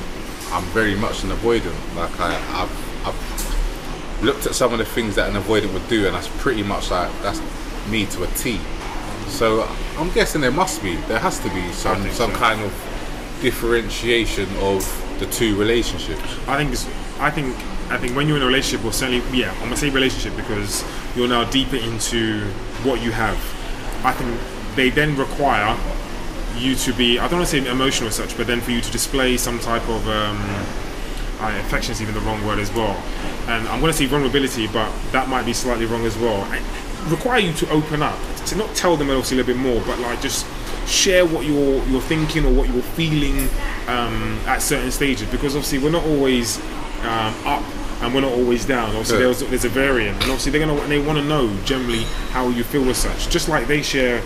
I'm very much an avoidant. Like I, I've, I've looked at some of the things that an avoidant would do, and that's pretty much like that's me to a T. So I'm guessing there must be, there has to be some some so. kind of differentiation of the two relationships. I think it's, I think I think when you're in a relationship, or certainly yeah, I'm gonna say relationship because you're now deeper into what you have. I think they then require you to be I don't want to say emotional as such, but then for you to display some type of um, uh, affection is even the wrong word as well. And I'm to say vulnerability, but that might be slightly wrong as well. I require you to open up, to not tell them obviously a little bit more, but like just share what you're you're thinking or what you're feeling um, at certain stages. Because obviously we're not always um, up and we're not always down. Obviously Yeah. there's, there's a variant, and obviously they're gonna they want to know generally how you feel as such. Just like they share.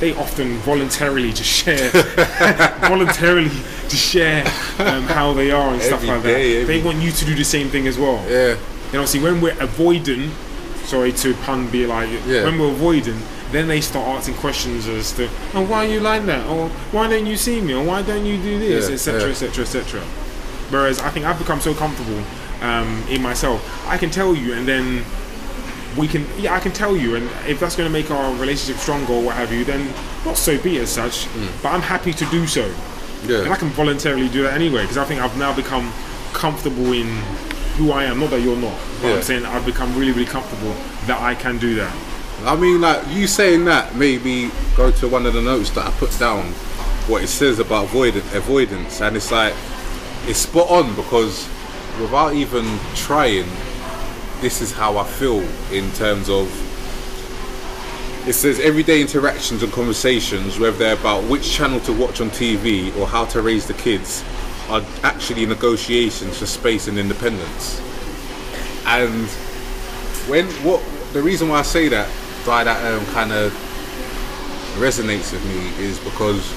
They often voluntarily just share, voluntarily to share um, how they are and stuff like day, that. every- They want you to do the same thing as well. Yeah, And obviously, when we're avoiding, sorry to pun be like, Yeah. when we're avoiding, then they start asking questions as to, oh, why are you like that? Or why don't you see me? Or why don't you do this? Etc. Etc. Etc. Whereas I think I've become so comfortable um, in myself, I can tell you, and then we can, yeah, I can tell you, and if that's going to make our relationship stronger or what have you, then not so be it as such. Hmm. But I'm happy to do so. Yeah. and I can voluntarily do that anyway because I think I've now become comfortable in who I am. Not that you're not, but Yeah. I'm saying I've become really, really comfortable that I can do that. I mean, like you saying that made me go to one of the notes that I put down, what it says about avoid avoidance, and it's like it's spot on because without even trying, this is how I feel in terms of. It says everyday interactions and conversations, whether they're about which channel to watch on TV or how to raise the kids, are actually negotiations for space and independence. And when what the reason why I say that why that um, kind of resonates with me is because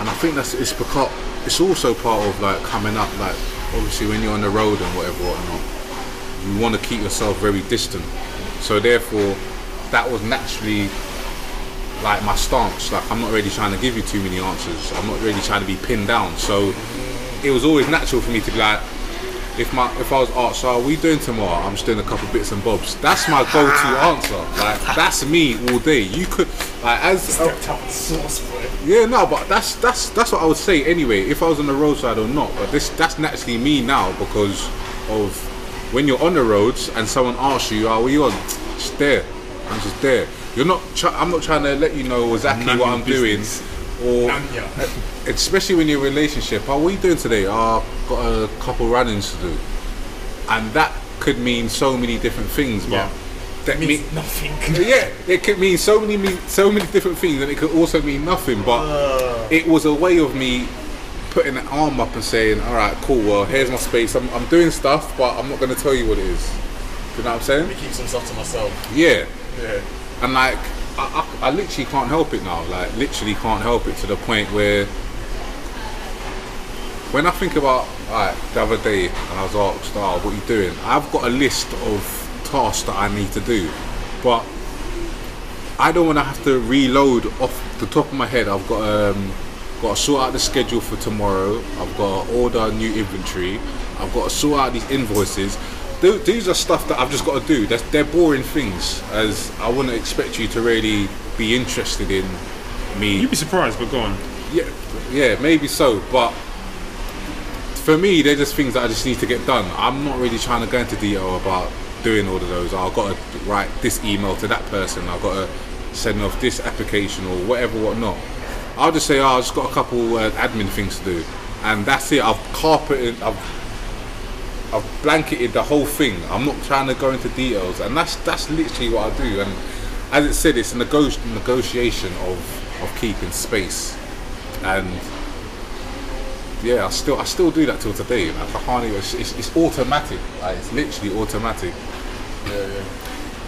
and I think that's it's because it's also part of like coming up like obviously when you're on the road and whatever whatnot you want to keep yourself very distant. So therefore that was naturally like my stance. Like I'm not really trying to give you too many answers. I'm not really trying to be pinned down. So it was always natural for me to be like if my if I was asked, so are we doing tomorrow? I'm just doing a couple bits and bobs. That's my go-to answer. Like that's me all day. You could like as Stepped up sauce, boy. yeah no, but that's that's that's what I would say anyway. If I was on the roadside or not, but this that's naturally me now because of when you're on the roads and someone asks you, "Are we on?" Just there. I'm just there. You're not. Try, I'm not trying to let you know exactly None what I'm business. doing, or ya. Uh, especially when you're in a relationship. Oh, what are you doing today? Oh, I've got a couple run-ins to do, and that could mean so many different things. But Yeah. that Means mean, nothing. yeah, it could mean so many mean so many different things, and it could also mean nothing. But uh. it was a way of me putting an arm up and saying, "All right, cool. Well, here's my space. I'm, I'm doing stuff, but I'm not going to tell you what it is." Do you know what I'm saying? It keeps some stuff to myself. Yeah. Yeah. And like, I, I, literally can't help it now. Like, literally can't help it to the point where, when I think about, like, the other day, and I was asked, "Oh, what are you doing?" I've got a list of tasks that I need to do, but I don't want to have to reload off the top of my head. I've got um, got to sort out the schedule for tomorrow. I've got to order new inventory. I've got to sort out these invoices. Th- These are stuff that I've just got to do. That's, they're boring things, as I wouldn't expect you to really be interested in me. You'd be surprised, but go on. Yeah, yeah, maybe so. But for me, they're just things that I just need to get done. I'm not really trying to go into detail about doing all of those. I've got to write this email to that person. I've got to send off this application or whatever, whatnot. I'll just say, oh, I've just got a couple uh, admin things to do, and that's it. I've carpeted, I've, I've blanketed the whole thing. I'm not trying to go into details, and that's that's literally what I do. And as it said, it's a nego- negotiation of of keeping space, and yeah, I still I still do that till today. Like, I. It's, it's, it's automatic. Like, it's literally automatic. Yeah, yeah.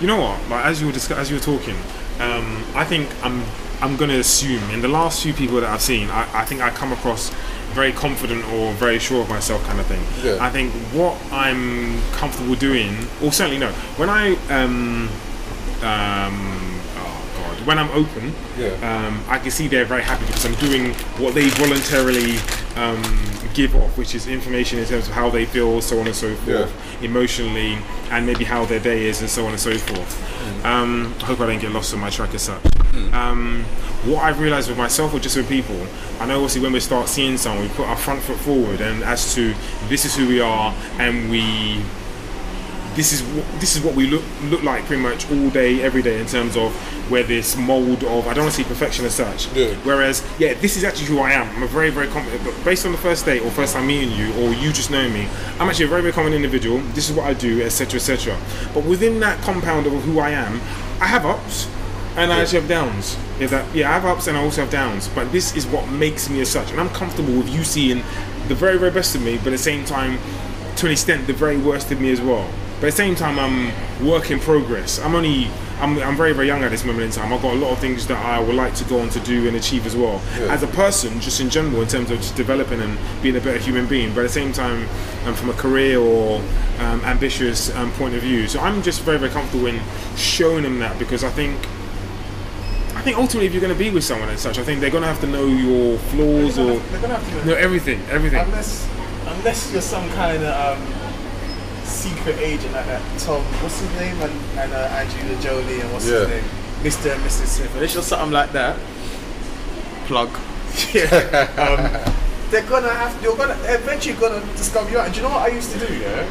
You know what? Like as you were discuss- as you were talking, um, I think I'm I'm gonna assume in the last few people that I've seen, I, I think I come across very confident or very sure of myself kind of thing. Yeah. I think what I'm comfortable doing, or certainly no, when I um um when I'm open, Yeah. um, I can see they're very happy because I'm doing what they voluntarily um, give off, which is information in terms of how they feel, so on and so forth, emotionally, and maybe how their day is, and so on and so forth. Um, I hope I don't get lost on my track as such. Um, what I've realized with myself or just with people, I know obviously when we start seeing someone, we put our front foot forward, and as to this is who we are, and we this is what this is what we look look like pretty much all day, every day in terms of where this mold of I don't want to say perfection as such. Yeah. Whereas, yeah, this is actually who I am. I'm a very very confident. But based on the first date or first time meeting you, or you just knowing me, I'm actually a very very confident individual. This is what I do, etc. etc. But within that compound of who I am, I have ups. And I actually have downs. Is that yeah? I have ups and I also have downs. But this is what makes me as such, and I'm comfortable with you seeing the very very best of me, but at the same time, to an extent, the very worst of me as well. But at the same time, I'm work in progress. I'm only, I'm, I'm very, very young at this moment in time. I've got a lot of things that I would like to go on to do and achieve as well. As a person, just in general, in terms of just developing and being a better human being. But at the same time, um, from a career or um, ambitious um, point of view. So I'm just very, very comfortable in showing them that because I think I think ultimately, if you're going to be with someone and such, I think they're going to have to know your flaws or They're gonna have to know everything, everything. unless unless you're some kind of um, secret agent like that Tom, what's his name, and, and uh, Angelina Jolie, and what's Yeah. his name, Mr. and Mrs. Smith. Unless you're something like that, plug. yeah, um, they're gonna have. You're gonna eventually gonna discover you. out. And do you know what I used to do? Yeah,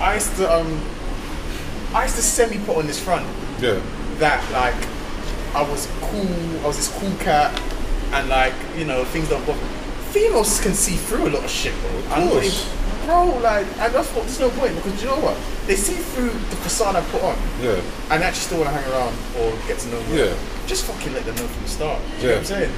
I used to um, I used to semi put on this front Yeah. that like I was cool. I was this cool cat, and like you know things don't bother. Females can see through a lot of shit, bro. I'm not course. Bro, like, and that's what. There's no point because you know what? They see through the facade I put on, Yeah. and actually still want to hang around or get to know me. Yeah. Just fucking let them know from the start. You Yeah. know what I'm saying?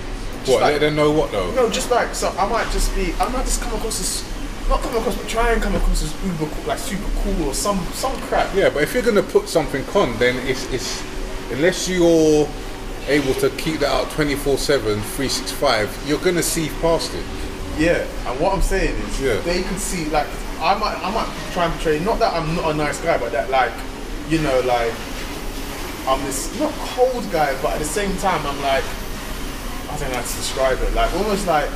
Just What? like- let them know what though? no, just like so, I might just be. I might just come across as not come across, but try and come across as uber cool, like super cool or some some crap. Yeah, but if you're gonna put something on, then it's it's unless you're able to keep that out 24/7, 365, you're gonna see past it. Yeah, and what I'm saying is, Yeah. they could see like I might I might try and portray not that I'm not a nice guy, but that like you know like I'm this not cold guy, but at the same time I'm like I don't know how to describe it, like almost like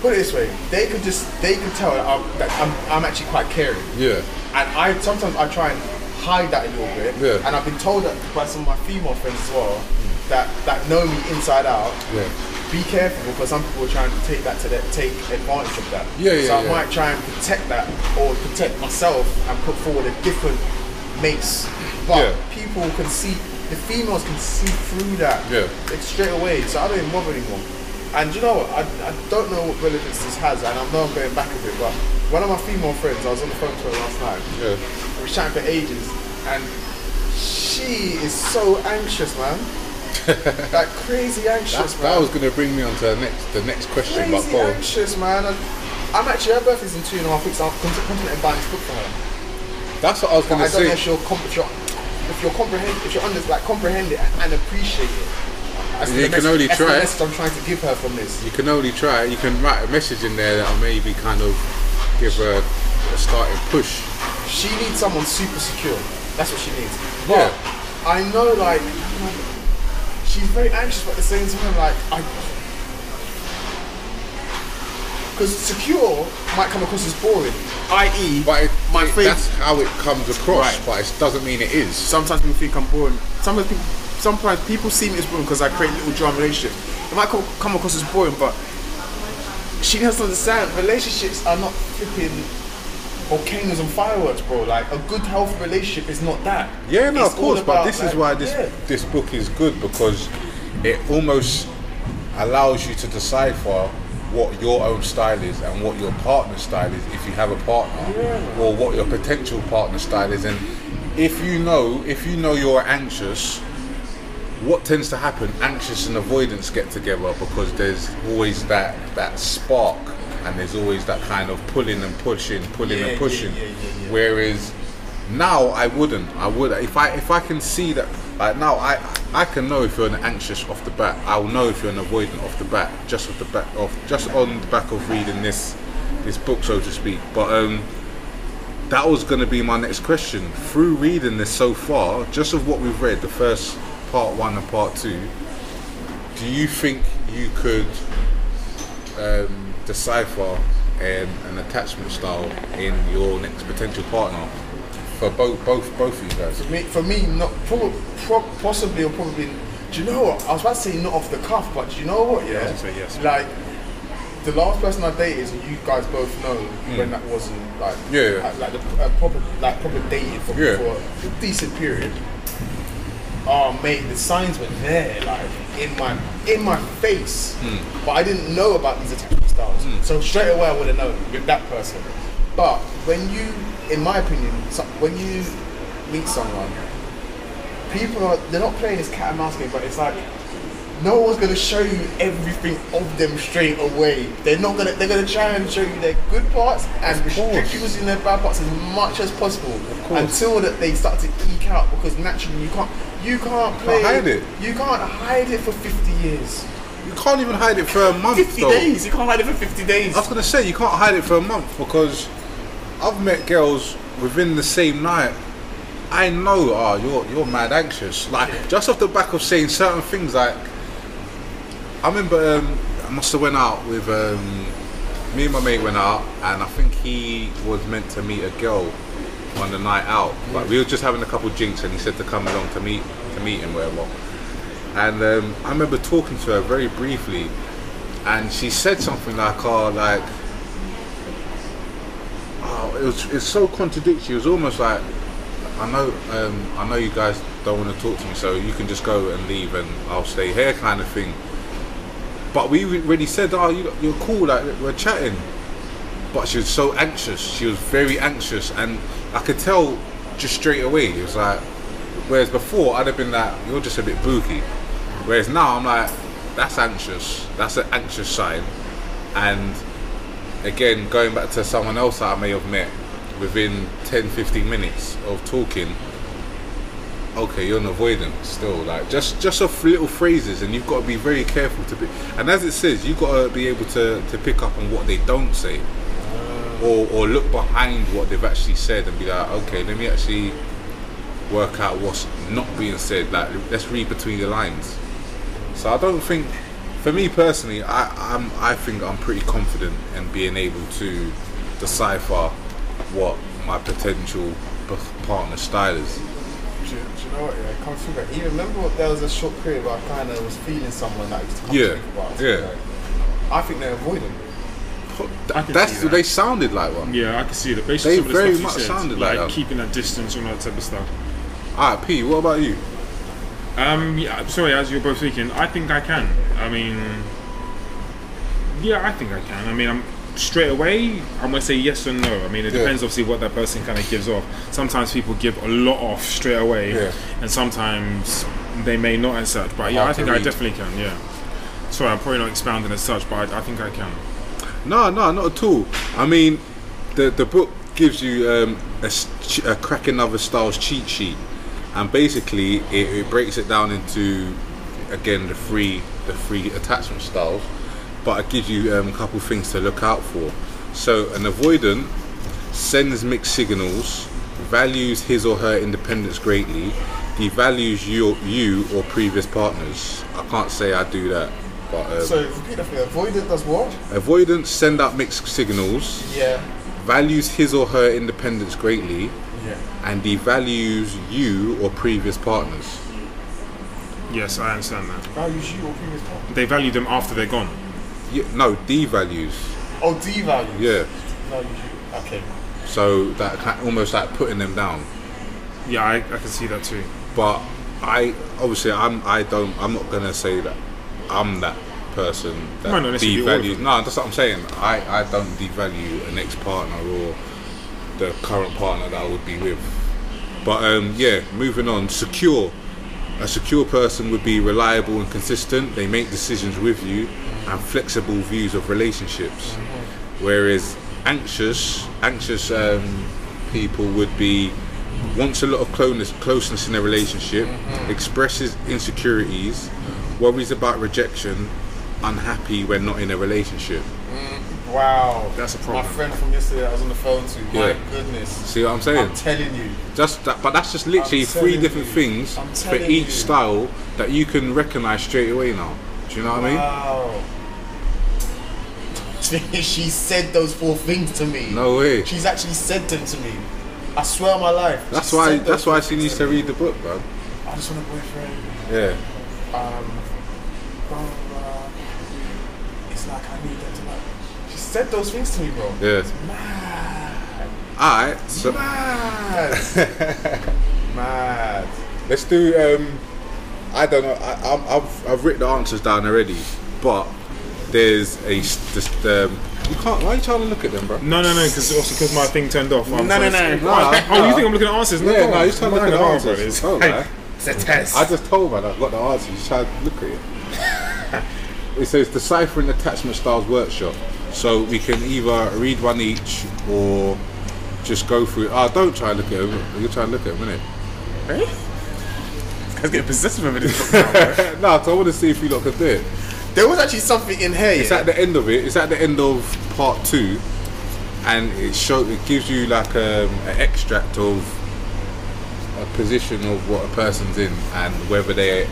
put it this way, they could just they could tell that I'm, that I'm, I'm actually quite caring. Yeah. And I sometimes I try and hide that a little bit. Yeah. And I've been told that by some of my female friends as well mm. That that know me inside out. Yeah. Be careful because some people are trying to take that to that, take advantage of that. Yeah, yeah, So I yeah. might try and protect that or protect myself and put forward a different mace. But Yeah. people can see the females can see through that Yeah. like straight away. So I don't even bother anymore. And you know what? I, I don't know what relevance this has, and I know I'm going back a bit, but one of my female friends, I was on the phone to her last night. Yeah. We were chatting for ages, and she is so anxious, man. like crazy anxious, That, man. that was gonna bring me on to the next the next question, but crazy go on. anxious, man. I'm actually her birthday's in two and a half weeks. I'm contemplating buying this book for her. That's what I was gonna I don't know say. if you'll comp- if you're if you're comprehend if you under like comprehend it and appreciate it. That's You can message- only that's the try. message I'm trying to give her from this. You can only try. You can write a message in there that'll maybe kind of give her a starting push. She needs someone super secure. That's what she needs. But I know, like, she's very anxious, but at the same time, like, I. Because secure might come across as boring, i.e., But it, my it- faith. that's how it comes across. Right. But it doesn't mean it is. sometimes people think I'm boring. Sometimes people, sometimes people see me as boring because I create little drama relationships. It might come, come across as boring, but she has to understand relationships are not flipping volcanoes and fireworks, bro. Like a good, health relationship is not that. Yeah, no, It's of course, all but about, this is why this yeah. this book is good because it almost allows you to decipher what your own style is and what your partner's style is if you have a partner or what your potential partner style is and if you know if you know you're anxious what tends to happen anxious and avoidants get together because there's always that that spark and there's always that kind of pulling and pushing pulling Yeah, and pushing yeah, yeah. whereas now I wouldn't I would if I if I can see that like now I I can know if you're an anxious off the bat I'll know if you're an avoidant off the bat just off the back of just on the back of reading this this book so to speak but um that was going to be my next question. Through reading this so far, just of what we've read, the first part one and part two, do you think you could um, decipher an, an attachment style in your next potential partner for both both both of you guys? For me, for me, not probably, pro- possibly or probably. Do you know what? I was about to say not off the cuff, but do you know what? Yeah, say yes. Like the last person I dated, and you guys both know when that wasn't like. Yeah, yeah. uh, like the uh, proper like proper dating for, Yeah. for a decent period. Oh mate, the signs were there, like in my in my face, Hmm. but I didn't know about these attachment styles. Mm. So straight away, I would have known with that person. But when you, in my opinion, so when you meet someone, people are they're not playing this cat and mouse game, but it's like no one's gonna show you everything of them straight away. They're not gonna they're gonna try and show you their good parts and restrict you in their bad parts as much as possible until that they start to eke out because naturally you can't you can't play hide it. You can't hide it for fifty years. You can't even hide it for a month. Fifty though. days. You can't hide it for fifty days. I was gonna say you can't hide it for a month because I've met girls within the same night. I know, oh, you're you're mad anxious. Like just off the back of saying certain things, like I remember um, I must have went out with um, me and my mate went out, and I think he was meant to meet a girl on the night out. But we were just having a couple drinks, and he said to come along to meet to meet him, whatever. And um, I remember talking to her very briefly, and she said something like, "Oh, like." Oh, it was it's so contradictory. It was almost like I know um, I know you guys don't want to talk to me, so you can just go and leave, and I'll stay here, kind of thing. But we already said, "Oh, you, you're cool," like we're chatting. But she was so anxious. She was very anxious, and I could tell just straight away. It was like, whereas before I'd have been like, "You're just a bit booky," whereas now I'm like, "That's anxious. That's an anxious sign," and again, going back to someone else that I may have met within 10, 15 minutes of talking, okay, you're an avoidant still. Like just just off little phrases, and you've got to be very careful to be. And as it says, you've got to be able to, to pick up on what they don't say, or or look behind what they've actually said and be like, okay, let me actually work out what's not being said. Like let's read between the lines. So I don't think, for me personally, I I'm I think I'm pretty confident in being able to decipher what my potential partner style is. Do, you- do you know what? Yeah, come through that. You remember what, there was a short period where I kind of was feeling someone that used to come Yeah, to me for bars. yeah. Like, I think they're avoiding. I can That's that. they sounded like one. Yeah, I can see that. Based They on some of the very much said, sounded like like that. keeping that distance and all that type of stuff. Alright, P, what about you? Um, yeah, sorry, as you're both speaking, I think I can. I mean, yeah, I think I can. I mean, I'm straight away. I'm gonna say yes or no. I mean, it Yeah. depends obviously what that person kind of gives off. Sometimes people give a lot off straight away, Yeah. and sometimes they may not as such. But yeah, Hard I think I definitely can. Yeah. Sorry, I'm probably not expounding as such, but I, I think I can. No, no, not at all. I mean, the the book gives you um, a, a cracking other styles cheat sheet, and basically it, it breaks it down into again the three the three attachment styles, but it gives you um, a couple things to look out for. So an avoidant sends mixed signals, values his or her independence greatly, devalues you you or previous partners. I can't say I do that, but um, So repeat for me. Avoidant does what? avoidants send out mixed signals Yeah. values his or her independence greatly Yeah. and devalues you or previous partners. Yes, I understand that. Values you or previous partner? They value them after they're gone. Yeah, no, devalues. Oh, devalues. Yeah. Values you. Okay. So that almost like putting them down. Yeah, I, I can see that too. But I obviously I'm I don't I'm not gonna say that I'm that person that Might not necessarily be all of devalues. No, that's what I'm saying. I I don't devalue an ex partner or the current partner that I would be with. But um, yeah, moving on. Secure. A secure person would be reliable and consistent. They make decisions with you and flexible views of relationships. Whereas anxious, anxious um, people would be wants a lot of closeness, closeness in a relationship, expresses insecurities, worries about rejection, unhappy when not in a relationship. Wow. That's a problem. My friend from yesterday I was on the phone to. My goodness. See what I'm saying? I'm telling you. Just that, but that's just literally three different you. things for each you. style that you can recognize straight away now. Do you know what I mean? Wow. she said those four things to me. No way. She's actually said them to me. I swear on my life. That's why. That's why she needs to me. read the book, bro. I just want a boyfriend. Yeah. Um, blah, blah, blah. It's like I need them to like. She said those things to me, bro. Yeah. It's mad. All right. So Mad. mad. let's do. Um, I don't know. I, I'm, I've I've written the answers down already, but there's a s- just um. You can't. Why are you trying to look at them, bro? No, no, no, because also because my thing turned off. I'm No, no, sorry. no. Nah, Oh, you think I'm looking at answers? Yeah, no, on. he's trying to look at the Go on, answers. Oh, Hey. It's a test. I just told man I've got the answers. Just try to look at it. it says deciphering attachment styles workshop. So we can either read one each or just go through it. Oh, don't try and look at them. You're trying to look at them, innit? Guys get possessive of this book now, bro. no, so I want to see if you lot can do it. There was actually something in here. It's yeah? at the end of it. It's at the end of part two, and it show it gives you like um, an extract of a position of what a person's in and whether they're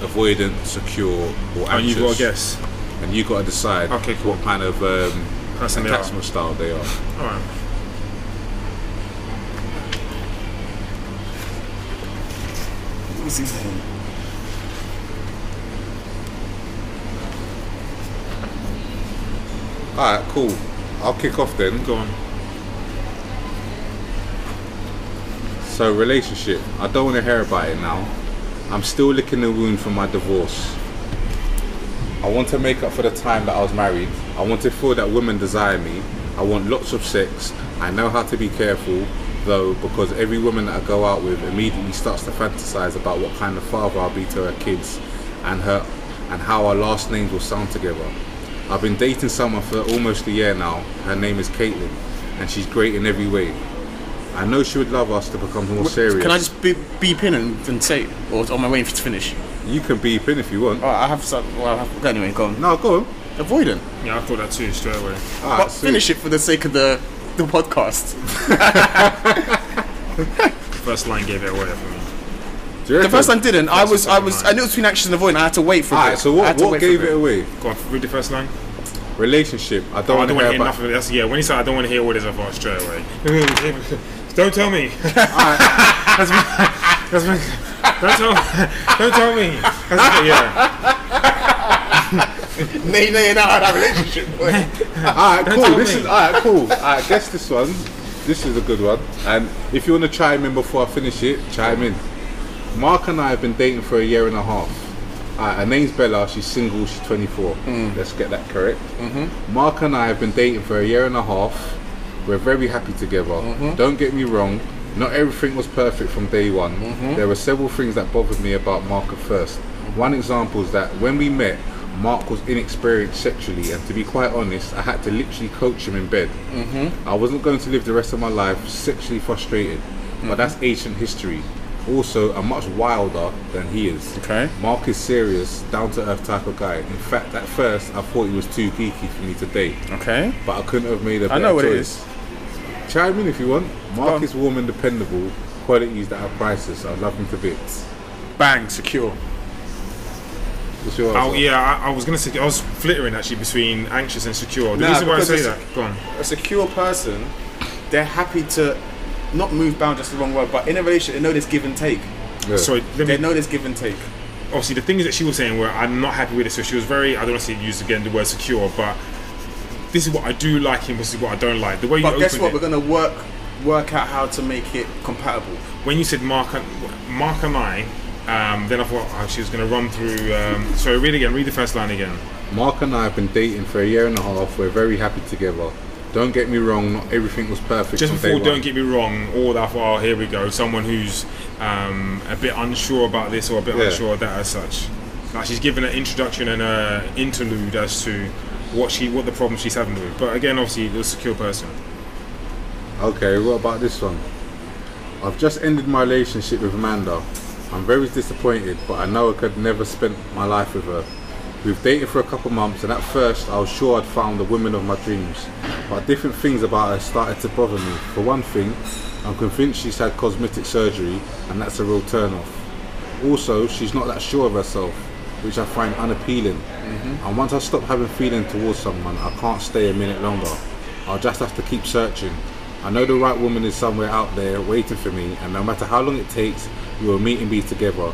avoidant, secure, or anxious. And you've got to guess and you got to decide okay, cool. what kind of um, style they are. All right. What's his name? All right, cool. I'll kick off then. Go on. So relationship, I don't want to hear about it now. I'm still licking the wound from my divorce. I want to make up for the time that I was married. I want to feel that women desire me. I want lots of sex. I know how to be careful, though, because every woman that I go out with immediately starts to fantasize about what kind of father I'll be to her kids and her and how our last names will sound together. I've been dating someone for almost a year now. Her name is Caitlin, and she's great in every way. I know she would love us to become more serious. Can I just beep, beep in and, and say, or am I waiting for you to finish? You can beep in if you want. Oh, I have some. Well, I have, anyway, go on. No, go on. Avoidant. Yeah, I thought that too straight away. Alright, But sweet. finish it for the sake of the the podcast. First line gave it away for me. The first time didn't. I was I was line. I knew it was between anxious and avoidant. I had to wait for Alright, it. so I what, to what wait for gave it. it away? Go on, read the first line. Relationship. I don't Oh, I want don't to want to hear hear about. enough of it. That's, yeah, when he said I don't want to hear what it is, I thought straight away. don't tell me. that's me. That's me. Don't tell. Don't tell me. That's it, yeah. Nay, nay, and out of that relationship. boy. Alright, cool. This me. is alright, cool. Alright, guess this one. This is a good one. And if you want to chime in before I finish it, chime in. Mark and I have been dating for a year and a half. Alright, her name's Bella. She's single. She's 24. Mm. Let's get that correct. Mm-hmm. Mark and I have been dating for a year and a half. We're very happy together. Mm-hmm. Don't get me wrong. Not everything was perfect from day one. Mm-hmm. There were several things that bothered me about Mark at first. One example is that when we met, Mark was inexperienced sexually, and to be quite honest, I had to literally coach him in bed. Mm-hmm. I wasn't going to live the rest of my life sexually frustrated, but mm-hmm. that's ancient history. Also, I'm much wilder than he is. Okay. Mark is serious, down to earth type of guy. In fact, at first, I thought he was too geeky for me to date, Okay. but I couldn't have made a I know what choice. is. Chime in if you want. Mark is warm and dependable, qualities that are priceless. I love him to bits. Bang, secure. What's your Oh yeah, I, I was gonna say I was flittering actually between anxious and secure. The Nah, reason why I because say it's- that, go on. A secure person, they're happy to not move boundaries. That's the wrong word, but in a relationship, they know there's give and take. Yeah. Sorry, let They me. know there's give and take. Obviously, the things that she was saying were I'm not happy with it. So she was very. I don't want to use again the word secure, but this is what I do like him. This is what I don't like. The way you But guess opened what? it- We're gonna work work out how to make it compatible. when you said Mark and Mark and I, um, then I thought oh, she was going to run through. Um, sorry, read again. Read the first line again. Mark and I have been dating for a year and a half. We're very happy together. Don't get me wrong, not everything was perfect. Just before, don't get me wrong. All that. Oh, here we go. Someone who's um, a bit unsure about this or a bit Yeah. unsure of that as such. Like she's given an introduction and an interlude as to what she, what the problem she's having with. it. But again, obviously, the secure person. Okay, what about this one? I've just ended my relationship with Amanda. I'm very disappointed, but I know I could never spend my life with her. We've dated for a couple months, and at first I was sure I'd found the woman of my dreams. But different things about her started to bother me. For one thing, I'm convinced she's had cosmetic surgery, and that's a real turn off. Also, she's not that sure of herself, which I find unappealing. Mm-hmm. And once I stop having feeling towards someone, I can't stay a minute longer. I'll just have to keep searching. I know the right woman is somewhere out there waiting for me, and no matter how long it takes, we will meet and be together.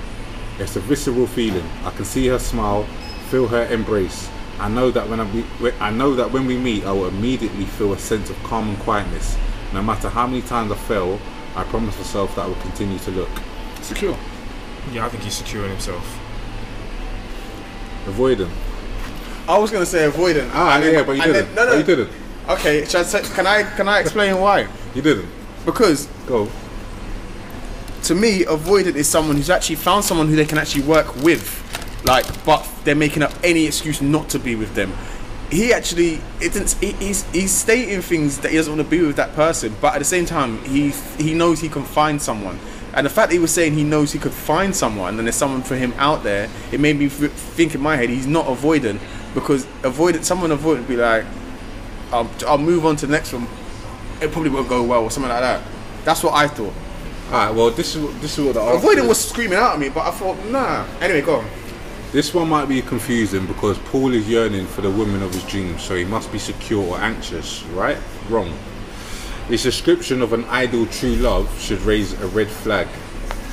It's a visceral feeling. I can see her smile, feel her embrace. I know that when I, be, I know that when we meet, I will immediately feel a sense of calm and quietness. No matter how many times I fail, I promise myself that I will continue to look. Secure. Yeah, I think he's secure in himself. Avoiding. I was gonna say avoidant. Ah, And then- yeah, but you didn't. then- no, Oh, no. you didn't. Okay, shall I say, can I can I explain why? You didn't. Because Go. to me, avoidant is someone who's actually found someone who they can actually work with, like, but they're making up any excuse not to be with them. He actually, it didn't, he- he's he's stating things that he doesn't want to be with that person, but at the same time, he he knows he can find someone. And the fact that he was saying he knows he could find someone and there's someone for him out there, it made me think in my head he's not avoidant because avoidant, someone avoidant would be like, I'll, I'll move on to the next one. It probably won't go well or something like that. That's what I thought. Alright, well, this is what- this is what the Avoidant was screaming out at me, but I thought, nah. Anyway, go on. This one might be confusing because Paul is yearning for the woman of his dreams, so he must be secure or anxious, right? Wrong. His description of an ideal true love should raise a red flag.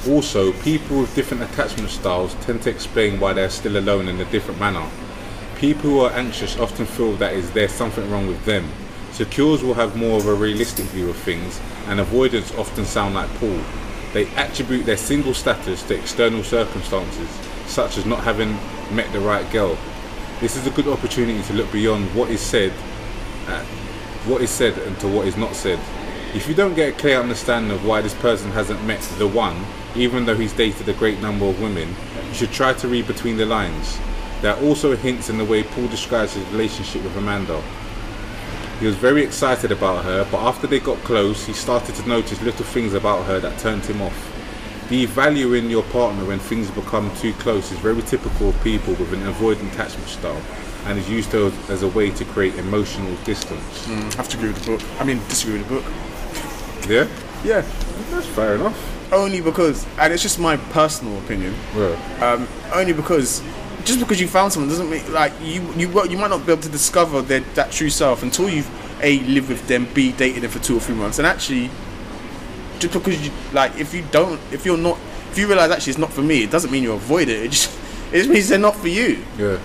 Also, people with different attachment styles tend to explain why they're still alone in a different manner. People who are anxious often feel that is there's something wrong with them. Secures will have more of a realistic view of things, and avoidants often sound like Paul. They attribute their single status to external circumstances, such as not having met the right girl. This is a good opportunity to look beyond what is said, uh, what is said, and to what is not said. If you don't get a clear understanding of why this person hasn't met the one, even though he's dated a great number of women, you should try to read between the lines. There are also hints in the way Paul describes his relationship with Amanda. He was very excited about her, but after they got close, he started to notice little things about her that turned him off. Devaluing your partner when things become too close is very typical of people with an avoidant attachment style and is used to, as a way to create emotional distance. I have to agree with the book. I mean, disagree with the book. Yeah? Yeah. That's fair enough. Only because, and it's just my personal opinion. Yeah. Um, only because, just because you found someone doesn't mean like you you you might not be able to discover their that true self until you've a lived with them, b dated them for two or three months, and actually, just because you like if you don't if you're not if you realize actually it's not for me, it doesn't mean you avoid it. It just it just means they're not for you. Yeah.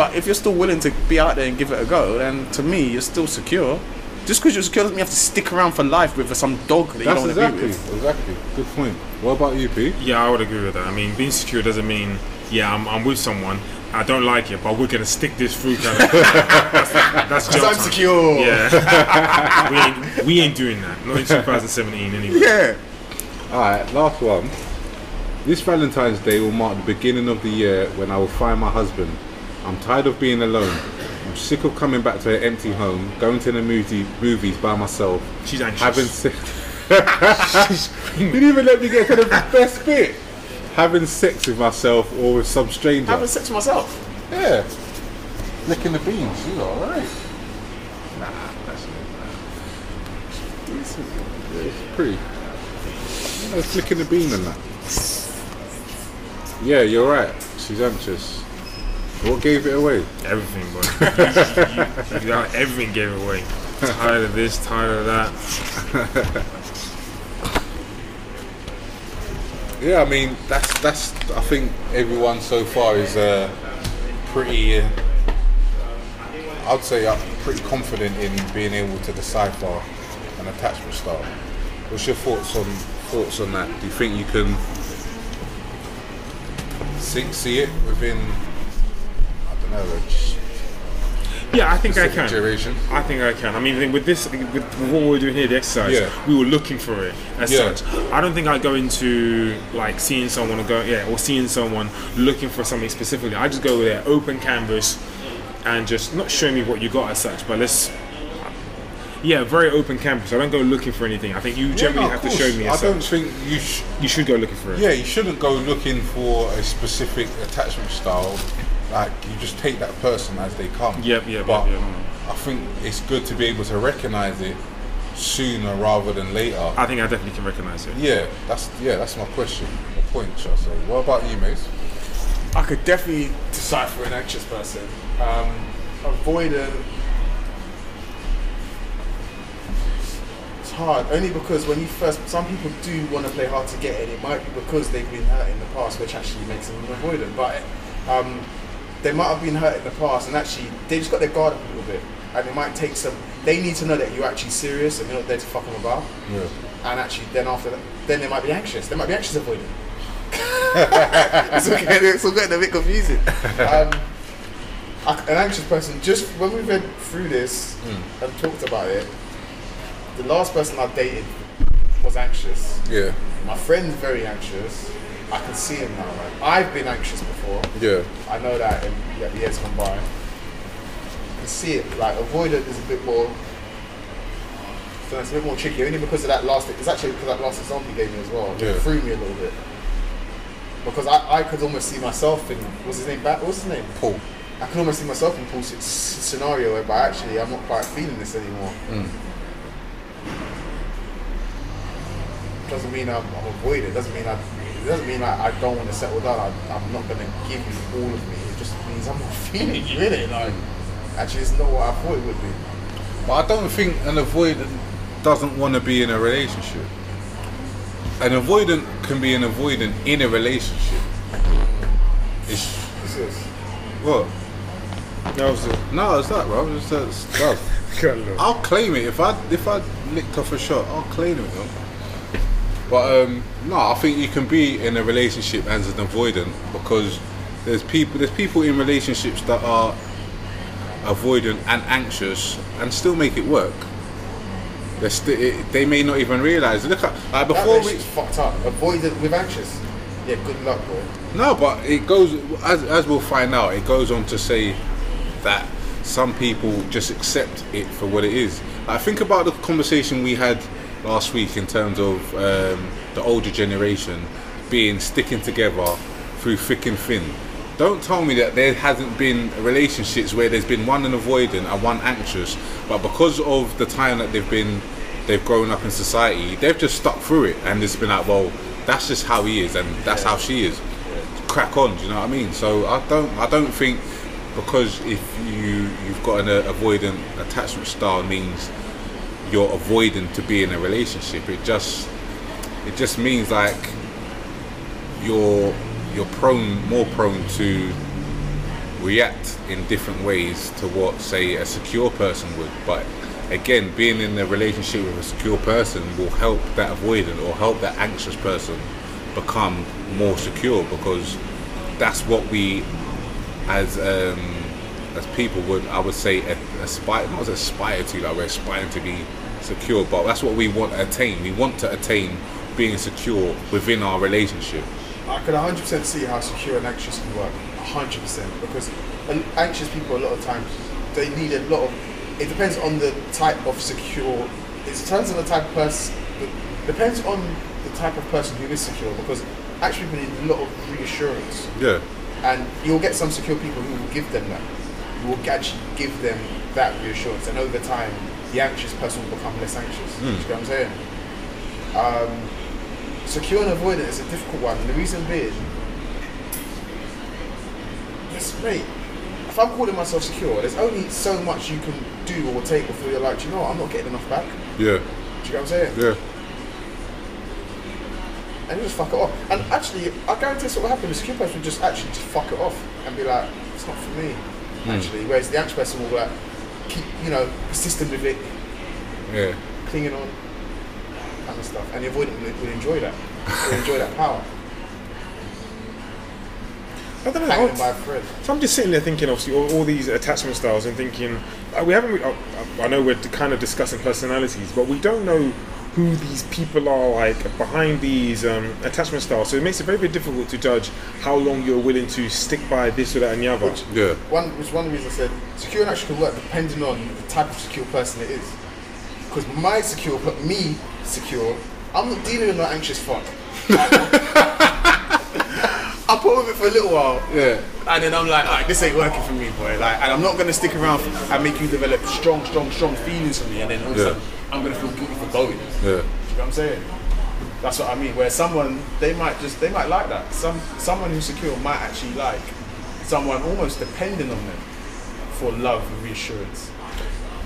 But if you're still willing to be out there and give it a go, then to me you're still secure. Just because you're secure doesn't mean you have to stick around for life with some dog that you don't want to be with. exactly. Good point. What about you, P? Yeah, I would agree with that. I mean, being secure doesn't mean yeah, I'm, I'm with someone. I don't like it, but we're gonna stick this through. Kind of, that's that's Because I'm secure. Yeah, we ain't we ain't doing that. Not in 2017 anyway. Yeah. Alright, last one. This Valentine's Day will mark the beginning of the year when I will find my husband. I'm tired of being alone. I'm sick of coming back to an empty home, going to the movie, movies by myself, She's anxious. having sex. didn't even let me get to the best bit. Having sex with myself or with some stranger. Having sex with myself. yeah. Licking the beans. You alright? Nah, that's it. It's pretty. You know, flicking the bean and that. Yeah, you're right. She's anxious. What gave it away? Everything, bro. You got- everything gave it away. Tired of this, tired of that. Yeah, I mean that's that's. I think everyone so far is uh, pretty. Uh, I'd say I'm pretty confident in being able to decipher an attachment style. What's your thoughts on thoughts on that? Do you think you can see, see it within? I don't know. A Yeah, I think I can. duration. I think I can. I mean, with this, with what we're doing here, the exercise, Yeah. we were looking for it as Yeah. such. I don't think I go into like seeing someone or go, yeah, or seeing someone looking for something specifically. I just go with there, open canvas, and just not show me what you got as such, but let's. Yeah, very open canvas. I don't go looking for anything. I think you generally Yeah, no, have to show me I don't such. think you. Sh- You should go looking for it. Yeah, you shouldn't go looking for a specific attachment style. Like you just take that person as they come. Yep, yep, But yep, yep. I think it's good to be able to recognise it sooner rather than later. I think I definitely can recognize it. yeah, that's yeah, that's my question. My point, shall I say? What about you, Mace? I could definitely decipher an anxious person. Um, avoidant. It's hard only because when you first, some people do want to play hard to get, and it might be because they've been hurt in the past, which actually makes them an avoidant. But um, they might have been hurt in the past, and actually they just got their guard up a little bit, and it might take some. They need to know that you're actually serious and you're not there to fuck them about. Yeah. And actually, then after that, then they might be anxious. They might be anxious avoidant. it's, getting, it's all getting a bit confusing. Um, an anxious person, just when we read through this and talked about it, the last person I dated was anxious. Yeah. My friend's very anxious. I can see him now. Right? I've been anxious before. Yeah. I know that in yeah, years gone by. I can see it. Like avoidant is a bit more. So it's a bit more tricky, only because of that last. It's actually because that last example you gave me as well. Yeah. It threw me a little bit. Because I, I could almost see myself in what's his name? What's his name? Paul. I can almost see myself in Paul's scenario whereby actually I'm not quite feeling this anymore. Mm. Doesn't mean I'm, I'm avoiding. Doesn't mean I. It doesn't mean I, I don't want to settle down. I, I'm not going to give you all of me. It just means I'm not feeling you in it. Like actually, it's not what I thought it would be. But I don't think an avoidant doesn't want to be in a relationship. An avoidant can be an avoidant in a relationship. Mm. It's This is what? That was it. No, it's that, bro. It's that stuff. I'll claim it if I if I licked off a shot. I'll claim it, though. But um, no, I think you can be in a relationship as an avoidant because there's people there's people in relationships that are avoidant and anxious and still make it work. They're it, they may not even realize. Look at like That before we fucked up. Avoidant with anxious. Yeah, good luck, bro. No, but it goes as as we'll find out. It goes on to say that some people just accept it for what it is. I think about the conversation we had last week in terms of um, the older generation being sticking together through thick and thin. Don't tell me that there hasn't been relationships where there's been one an avoidant and one anxious, but because of the time that they've been, they've grown up in society, they've just stuck through it and it's been like, well, that's just how he is and that's how she is crack on. Do you know what I mean? So I don't I don't think because if you you've got an uh, avoidant attachment style means you're avoiding to be in a relationship. It just it just means like you're you're prone more prone to react in different ways to what say a secure person would but again being in a relationship with a secure person will help that avoidant or help that anxious person become more secure because that's what we as um, as people would I would say aspire not aspire to like we're aspiring to be secure but that's what we want to attain we want to attain being secure within our relationship I could 100% see how secure and anxious can work. 100%. Because anxious people, a lot of times, they need a lot of. It depends on the type of secure. It depends on the type of person. Depends on the type of person who is secure. Because actually, people need a lot of reassurance. yeah And you'll get some secure people who will give them that. You will actually give them that reassurance. And over time, the anxious person will become less anxious. Do you know what I'm saying? Um, secure and avoidant is a difficult one. And the reason being, yes, mate, if I'm calling myself secure, there's only so much you can do or take before you're like, "Do you know what, I'm not getting enough back. yeah Do you know what I'm saying? yeah and you just fuck it off. And actually, I guarantee this will happen. The secure person will just actually just fuck it off and be like, it's not for me, actually. Whereas the anxious person will be like keep, you know, persistent with it, yeah clinging on, kind of stuff. And the avoidant will, will enjoy that. Will enjoy that power. I don't know. Hanging I- by a thread. So I'm just sitting there thinking, obviously, all, all these attachment styles, and thinking uh, we haven't. re- uh, I know we're kind of discussing personalities, but we don't know who these people are like behind these um, attachment styles. So it makes it very, very difficult to judge how long you're willing to stick by this or that and the other. yeah One, which one of the reasons I said secure and actually can work depending on the type of secure person it is. Because my secure, but me secure, I'm not dealing with no anxious fuck. I put with it for a little while, yeah and then I'm like, alright, this ain't working for me, boy. Like, and I'm not gonna stick around and make you develop strong, strong, strong feelings for me, and then all of a Yeah. sudden I'm gonna feel guilty for going. yeah You know what I'm saying? That's what I mean. Where someone they might just they might like that. Some someone who's secure might actually like someone almost dependent on them for love and reassurance.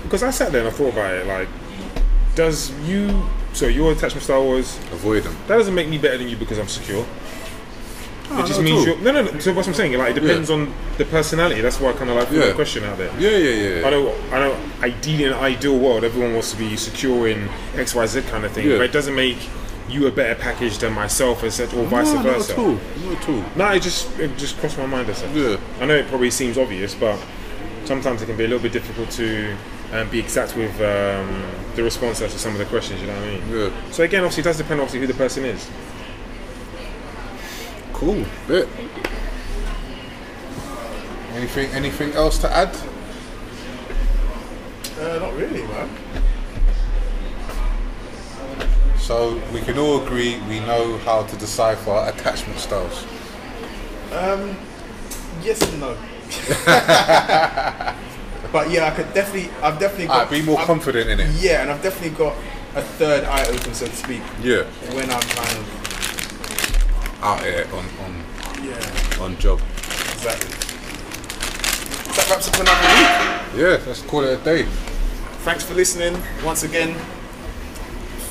Because I sat there and I thought about it. Like, does you? So your attachment style was avoidant that doesn't make me better than you because I'm secure. It just means you're no, no, no. So what I'm saying, like, it depends on the personality. That's why I kind of like threw Yeah. the question out there. yeah yeah yeah I know, I know. Ideally, in an ideal world, everyone wants to be secure in X, Y, Z kind of thing. Yeah. But it doesn't make you a better package than myself, etc., or vice no, versa. not at all not at all No, it just it just crossed my mind. As such. Yeah. I know it probably seems obvious, but sometimes it can be a little bit difficult to um, be exact with um, the response to some of the questions. You know what I mean? yeah So again, obviously, it does depend obviously who the person is. Cool bit anything anything else to add Uh, not really, man. so we can all agree we know how to decipher attachment styles Um, yes and no. but yeah, I could definitely. I've definitely got. Alright, be more I've- confident in it Yeah, and I've definitely got a third eye open, so to speak, yeah when I'm kind of. Out here on on Yeah, on job exactly. That wraps up another week. yeah let's call it a day Thanks for listening once again.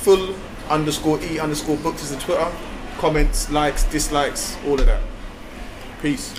Full underscore e underscore books is the Twitter. Comments, likes, dislikes, all of that. Peace.